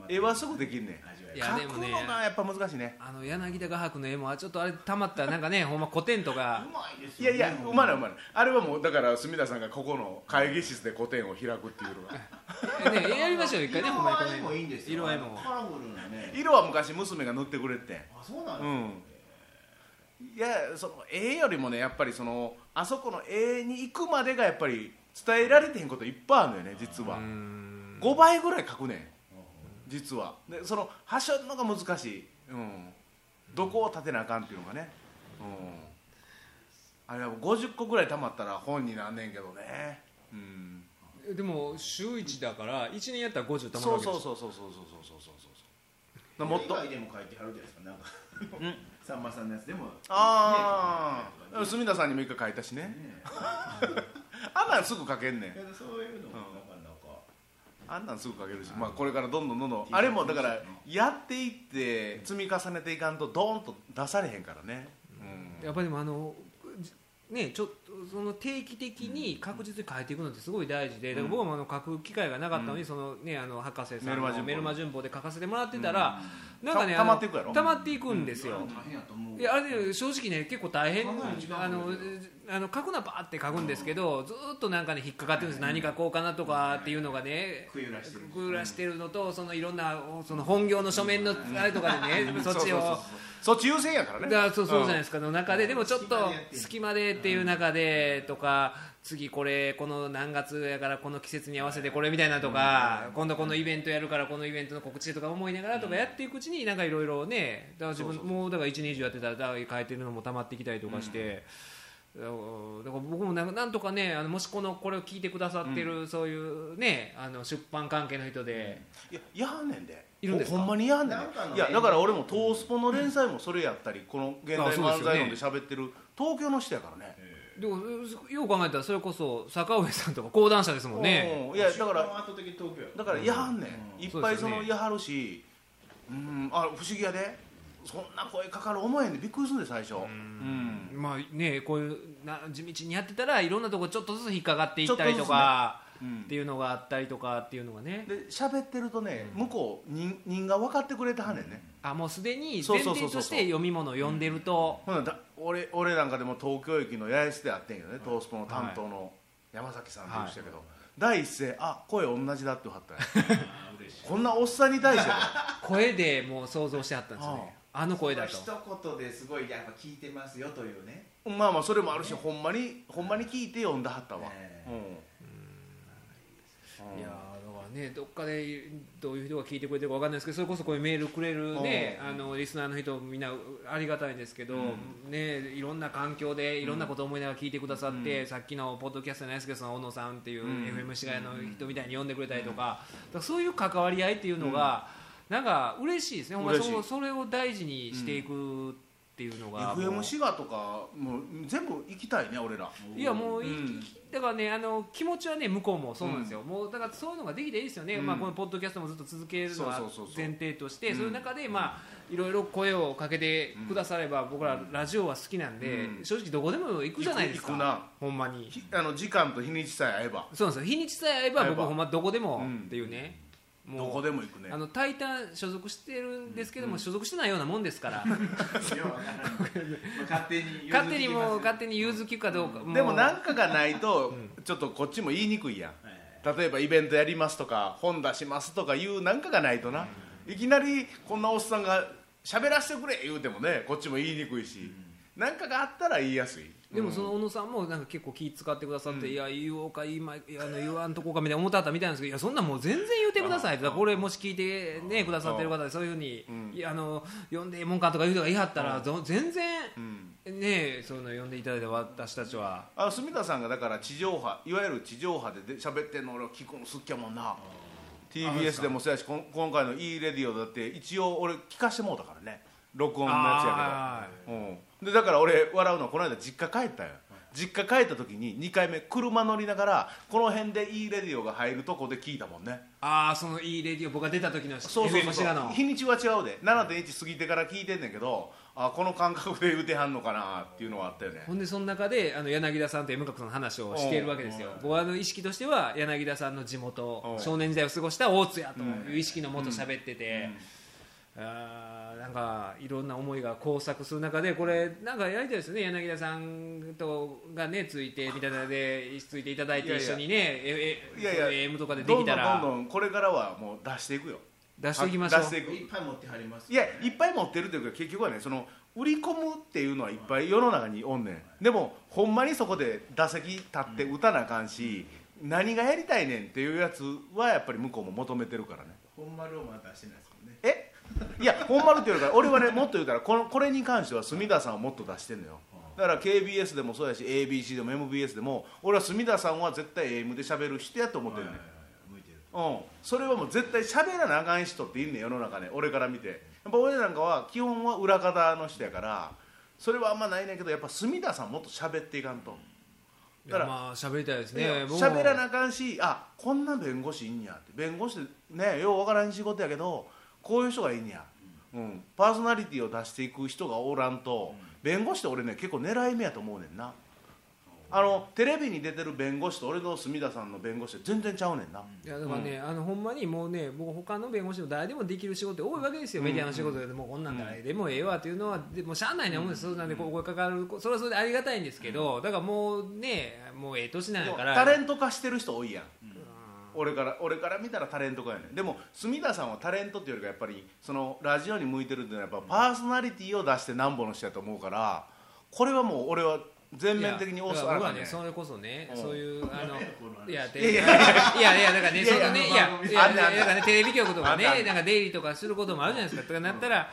絵はすぐできんねんいや描くでもね。のがやっぱ難しいね。あの柳田画伯の絵もあちょっとあれたまったらなんかね ほんま古典とか。うまいですいやいやうまいうまいあれはもうだから隅田さんがここの会議室で個展を開くっていうのが。ねやりましょう一回ねほんまにこ色合いもいいんですよ。色合いも。カラフルなね。色は昔娘が塗ってくれてあそうなんですか。うん。いやその絵よりもねやっぱりそのあそこの絵に行くまでがやっぱり伝えられてへんこといっぱいあるのよね実は。うん。5倍ぐらい描くねん実は。でそのはしょるのが難しい、うん、どこを立てなあかんっていうのがね、うん、あれは50個ぐらい溜まったら本になんねんけどね、うん、でも週1だから1年やったら50たまるそうわけでしょそうそうそうそうそうそうそうそう。もっと。以外でも書いてはるじゃないですかなんかうん。さんまさんのやつでも。ああね隅田さんにも一回書いたしね。ね あんなんすぐ書けんねん。そういうのもなかなかあんなんすぐ書けるし、まあ、これからどんどんどんどんあれもだからやっていって積み重ねていかんとドーンと出されへんからね、うん。やっぱりでもあのじねちょっとその定期的に確実に変えていくのってすごい大事で、だから僕もあの書く機会がなかったのに、うん。そのねあの博士さんメルマ旬報のメルマ旬報で書かせてもらってたら、なんかね溜まっていくやろ溜まっていくんですよ。大変やと思う。いやあれね正直ね結構大変。あのあの書くのはバーって書くんですけどずーっとなんかね引っかかってるんです。何書こうかなとかっていうのがね食い揺らしてるくらしてるのとそのいろんなその本業の書面のあれとかでねそっちを。そっち優先やからね。だからそうそうじゃないいですか、の中ででもちょっと隙間でっていう中でとか次これこの何月やからこの季節に合わせてこれみたいなとか今度このイベントやるからこのイベントの告知とか思いながらとかやっていくうちになんかいろいろねだから自分もうだから一年以上やってたら変えてるのも溜まってきたりとかして。だから僕もなんかなんとかねあのもしこのこれを聞いてくださってる、そういうねあの出版関係の人で、いややねんで。いるんですか？ほんまにやはんねんいやだから俺もトースポの連載もそれやったりこの現代漫才論で喋ってる東京の人やからねでもよう考えたらそれこそ坂上さんとか講談社ですもんね。うんいやだからだからやはんねん、うん。いっぱいそのやはるしうんあ不思議やで。そんな声かかる思えんでびっくりするんで最初。うん。まあねこういうな地道にやってたらいろんなとこちょっとずつ引っかかっていったりとか、うん。っていうのがあったりとかっていうのがね。で喋ってるとね向こう人人が分かってくれてはんねんね。あもうすでに前提として読み物を読んでると、ほなだ俺俺なんかでも東京駅の八重洲であってんけどねトースポの担当の山崎さんっていう人やけど、第一声あ声同じだって言わはったんや。嬉しい。こんなおっさんに対して 声でもう想像してあったんですよねあの声だと。一言ですごいやっぱ聞いてますよというね。まあまあそれもあるしほんまにほんまに聞いて読んだはったわ、ねうん。いやー。だからねどっかでどういう人が聞いてくれてるかわかんないですけどそれこそこういうメールくれるねあのリスナーの人みんなありがたいんですけど、ねいろんな環境でいろんなことを思いながら聞いてくださって、さっきのポッドキャストじゃないですけどその小野さんっていう、うん。FM 市街の人みたいに呼んでくれたりとか,、だからそういう関わり合いっていうのが、なんか嬉しいですね。ほんまそそれを大事にしていくっていうのが、FM 滋賀とかもう全部行きたいね俺ら。いやもうい、うん。だからねあの気持ちはね向こうもそうなんですよ、もうだからそういうのができていいですよね、うん。まあ、このポッドキャストもずっと続けるのは前提としてうん。そういう中でまあいろいろ声をかけてくだされば、僕らラジオは好きなんで、うん。正直どこでも行くじゃないですか。行くな。ほんまに。ひあの時間と日にちさえ合えば。そうなんですよ。日にちさえ合えば僕ほんまどこでもうんっていうね、どこでも行くね。あのタイタン所属してるんですけども、所属してないようなもんですから。勝手に勝手にもう勝手手に融通きくかどうか、でも何かがないとちょっとこっちも言いにくいやん。例えばイベントやりますとか本出しますとかいう何かがないとな、いきなりこんなおっさんが喋らせてくれ言うてもねこっちも言いにくいし。何、かがあったら言いやすいでもその小野さんもなんか結構気使ってくださって、いや言おうか今いやあの言わんとこうかみたいな思ってはったみたいなんですけどいやそんなんもう全然言ってくださいって。これもし聞いてねくださってる方でそういうふうに、うん。いやあの呼んでええもんかとか言う人が言いはったら、ぞ全然うんねそういうの呼んでいただいて私たちは。あの住田さんがだから地上波いわゆる地上波でで喋ってんの俺は聞くの好きやもんな。TBS でもそうやし今回の「いいレディオ」だって一応俺聞かしてもうたからね。録音のやつやけど、うん、でだから俺笑うのはこの間実家帰ったよ。実家帰った時に2回目車乗りながらこの辺で「いいレディオ」が入るとこで聞いたもんね。ああそのいいレディオ僕が出た時のそうそうそう。日にちは違うで。7.1過ぎてから聞いてんねんけどあこの感覚で言うてはんのかなっていうのはあったよね。ほんでその中であの柳田さんと M 角さんの話をしているわけですよ。僕はあの意識としては柳田さんの地元うん。少年時代を過ごした大津やという意識のもと喋ってて、うんあーなんかいろんな思いが交錯する中でこれなんかやりたいですね。柳田さんとがねついてみたいなのでついていただいて一緒にねええいやいや AM とかででどんどんきたらどんどんこれからはもう出していくよ。出していきましょう出していく。いっぱい持ってはりますいやいっぱい持ってるというか結局はねその売り込むっていうのはいっぱい世の中におんねん。でもほんまにそこで打席立って打たなあかんし、何がやりたいねんっていうやつはやっぱり向こうも求めてるからね。本丸をまだ出してないですもんね。え？いや本丸っていうから俺はねもっと言うたらこのこれに関しては隅田さんはもっと出してんのよ。だから KBS でもそうやし ABC でも MBS でも俺は隅田さんは絶対 AM で喋る人やと思ってるね、向いてるうん、それはもう絶対喋らなあかん人っていんねん世の中ね俺から見て。やっぱ俺なんかは基本は裏方の人やからそれはあんまないねんけどやっぱ隅田さんもっと喋っていかんと。いやまあ喋りたいですね。喋らなあかんしあこんな弁護士いんやって。弁護士ってねようわからん仕事やけどこういう人がいいんや、うん、パーソナリティを出していく人がおらんと、弁護士って俺ね結構狙い目やと思うねんな。あのテレビに出てる弁護士と俺の隅田さんの弁護士って全然ちゃうねんな、いやだからね、あのほんまにもうね僕他の弁護士も誰でもできる仕事多いわけですよ、メディアの仕事でもうこんなん誰でもええわっていうのはでもうしゃあないなもんです、そうなんでここかかるそれはそれでありがたいんですけど、だからもうねもうええ年なんやから。タレント化してる人多いやん、俺から俺から見たらタレント化やね。んでも隅田さんはタレントっていうよりかやっぱりそのラジオに向いてるっていうのはやっぱパーソナリティを出してなんぼの人やと思うからこれはもう俺は全面的に押すいや僕はねね。それこそね、うん。そういうあのいやていやいや。いやいやだからねいやいやそのねいやいやだからねテレビ局とかねなんか出入りとかすることもあるじゃないですか。とかなったら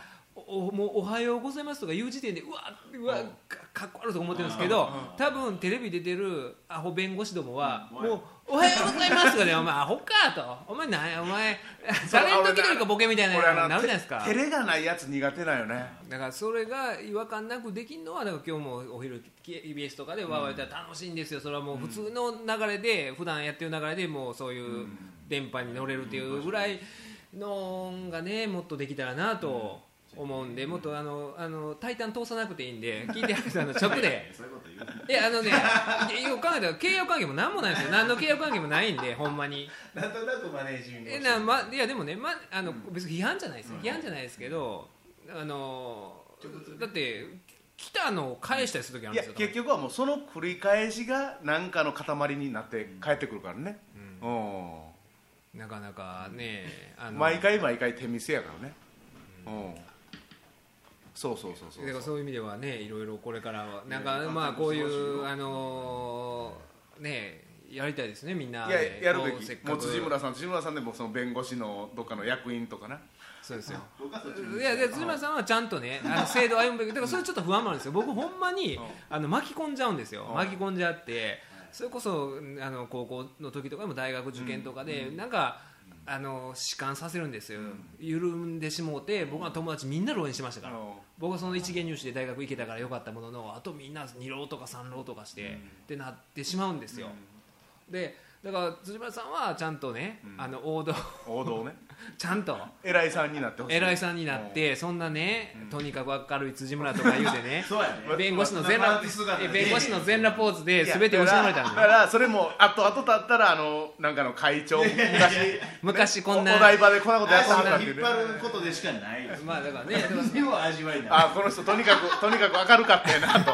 おおもうおはようございますとか言う時点でうわうわかかっこ悪いとか思ってるんですけど多分テレビ出てるアホ弁護士どもはうんもうおはようございますとかでお前アホかと。お前なんやお前。タレント気取りかボケみたいななるじゃないですか。テレがないやつ苦手なんよね。だからそれが違和感なくできるのはだから今日もお昼 EBS とかでわーわー言ったら楽しいんですよ。それはもう普通の流れで普段やってる流れでもうそういう電波に乗れるっていうぐらいのがねもっとできたらなと思うんでもっとあのあのタイタン通さなくていいんで 聞いてある人の直で。いやあのねよく考えたら契約関係も何もないんですよ何の契約関係もないんでほんまに。なんとなくマネージングをえなま、いやでもね、ま、あの別に批判じゃないですよ、批判じゃないですけどあのだって来たのを返したりする時あるんですよ結局はもうその繰り返しが何かの塊になって帰ってくるからね、うん。なかなかねあの。毎回毎回手店やからね、うんそうそうそうそう。だからそういう意味ではねいろいろこれからはなんかまあこういうあのねやりたいですねみんな。いでややるべこうせっかく。きもう辻村さん辻村さんでもその弁護士のどっかの役員とかな。そうですよ。いやで辻村さんはちゃんとね あの制度を歩むべきだからそれちょっと不安もあるんですよ。僕ほんまにあの巻き込んじゃうんですよ。うん。巻き込んじゃって。それこそあの高校の時とかでも大学受験とかでなんかあの弛緩させるんですよ。緩んでしもうて僕の友達みんな浪人しましたから。うん。僕はその一元入試で大学行けたからよかったもののあとみんな2浪とか3浪とかしてってなってしまうんですよ。でだから辻村さんはちゃんとねあの王道。王道ね。ちゃんと。偉いさんになってほしい。偉いさんになってそんなね、とにかく明るい辻村とか言うてね。そうやね。弁護士の全裸え弁護士の全裸ポーズで全て失われたんだ。だからそれも後々経ったらあのなんかの会長 昔昔こんな。おお台場でこんなことやってはったっていうね。引っ張ることでしかない。まあだからね。だからでも味わいないあこの人とにかくとにかく明るかったやなと。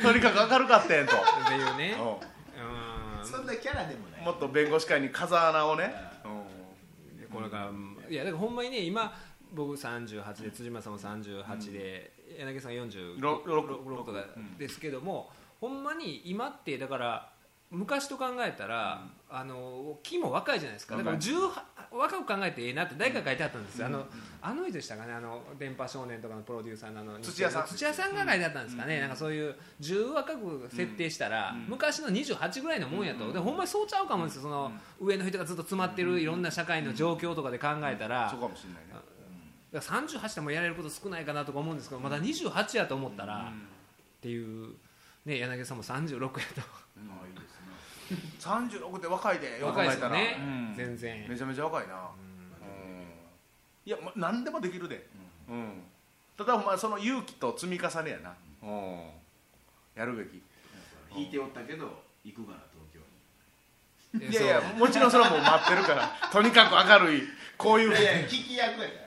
とにかく明るかったやんと。っていうね。ううんそんなキャラでもない。んもっと弁護士会に風穴をね。でこれがいやだからほんまにね今僕38で辻村さんも38で、柳さん46ろろとかですけども、ほんまに今ってだから昔と考えたら、あの木も若いじゃないですか。だから18若く考えてええなって誰かが書いてあったんですよ、あのあの人でしたかねあの電波少年とかのプロデューサーのあの土屋さん。土屋さんが書いてあったんですかね、なんかそういう10若く設定したら、昔の28ぐらいのもんやと、でほんまにそうちゃうかもですよ。その、上の人がずっと詰まってるいろんな社会の状況とかで考えたら、そうかもしれないね。だから38でもやれること少ないかなとか思うんですけどまだ28やと思ったら、っていう、ね、柳さんも36や36で若いでとよく考若いえたら、ね、うん。全然。めちゃめちゃ若いな、うん。いや、ま、何でもできるで、うん。ただまあその勇気と積み重ねやな、うん、やるべき。引いておったけど行くかな東京に。えいやいやもちろんそれはもう待ってるから。とにかく明るいこういういやいや聞き役やから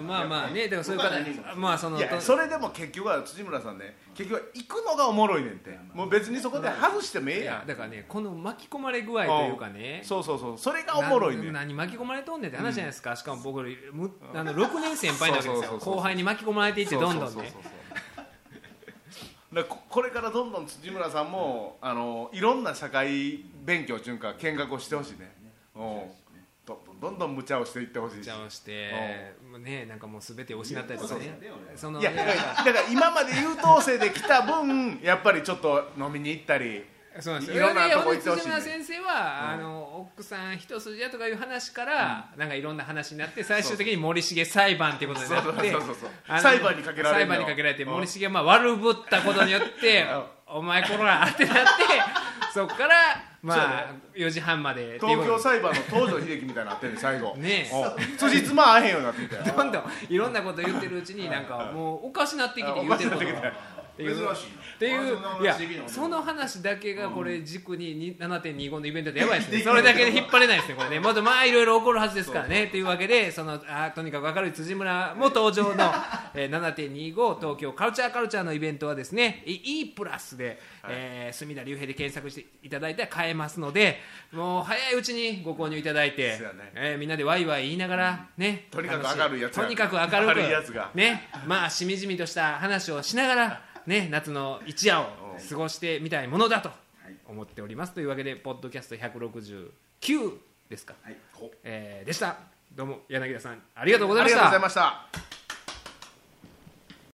まあまあねだからそういう方まあそのそれでも結局は辻村さんね結局は行くのがおもろいねんってもう別にそこで外してもええいやん。やだからねこの巻き込まれ具合というかねそうそうそうそれがおもろいね何巻き込まれとんねんって話じゃないですか、しかも僕あの6年先輩なわけですよ。後輩に巻き込まれていってどんどんね。だからここれからどんどん辻村さんもあのいろんな社会勉強っていうか見学をしてほしいね。うんどんどん無茶をしていってほしい。しちゃをしてもうねなんかもう全て失ったりとかね。そのいやだからだから今まで優等生で来た分 やっぱりちょっと飲みに行ったりそうなんですよ。いろんなとこ行ってほしいねで。辻村先生は、あの奥さん一筋やとかいう話から、なんかいろんな話になって最終的に森重裁判っていうことになってそうそうそうそう。あの裁判にかけられ裁判にかけられてうん。森重はまあ悪ぶったことによってお前こらってなって そこからまあ4時半まで東京裁判の東条英機みたいになってんね最後。ねえ。うん。辻褄合えへんようになってきたよどんどんいろんなこと言ってるうちになんかもうおかしなってきて言ってることがっていう珍しいっていうないやその話だけがこれ軸にに7.25のイベントでやばいですね。それだけで引っ張れないですねこれね。もっとまあいろいろ起こるはずですからね。というわけでそのあとにかく明るい辻村も登場の、えー、7.25東京カルチャーカルチャーのイベントはですね E プラスで、えー隅田隆平で検索していただいたら買えますのでもう早いうちにご購入いただいて、えーみんなでワイワイ言いながらねとにかく明るいやつがとにかく明るく明るいやつが。ね。まあしみじみとした話をしながら ね夏の一夜を過ごしてみたいものだと思っております。というわけでポッドキャスト169ですか、はい。えーでした。どうも柳田さんありがとうございありがとうございましたました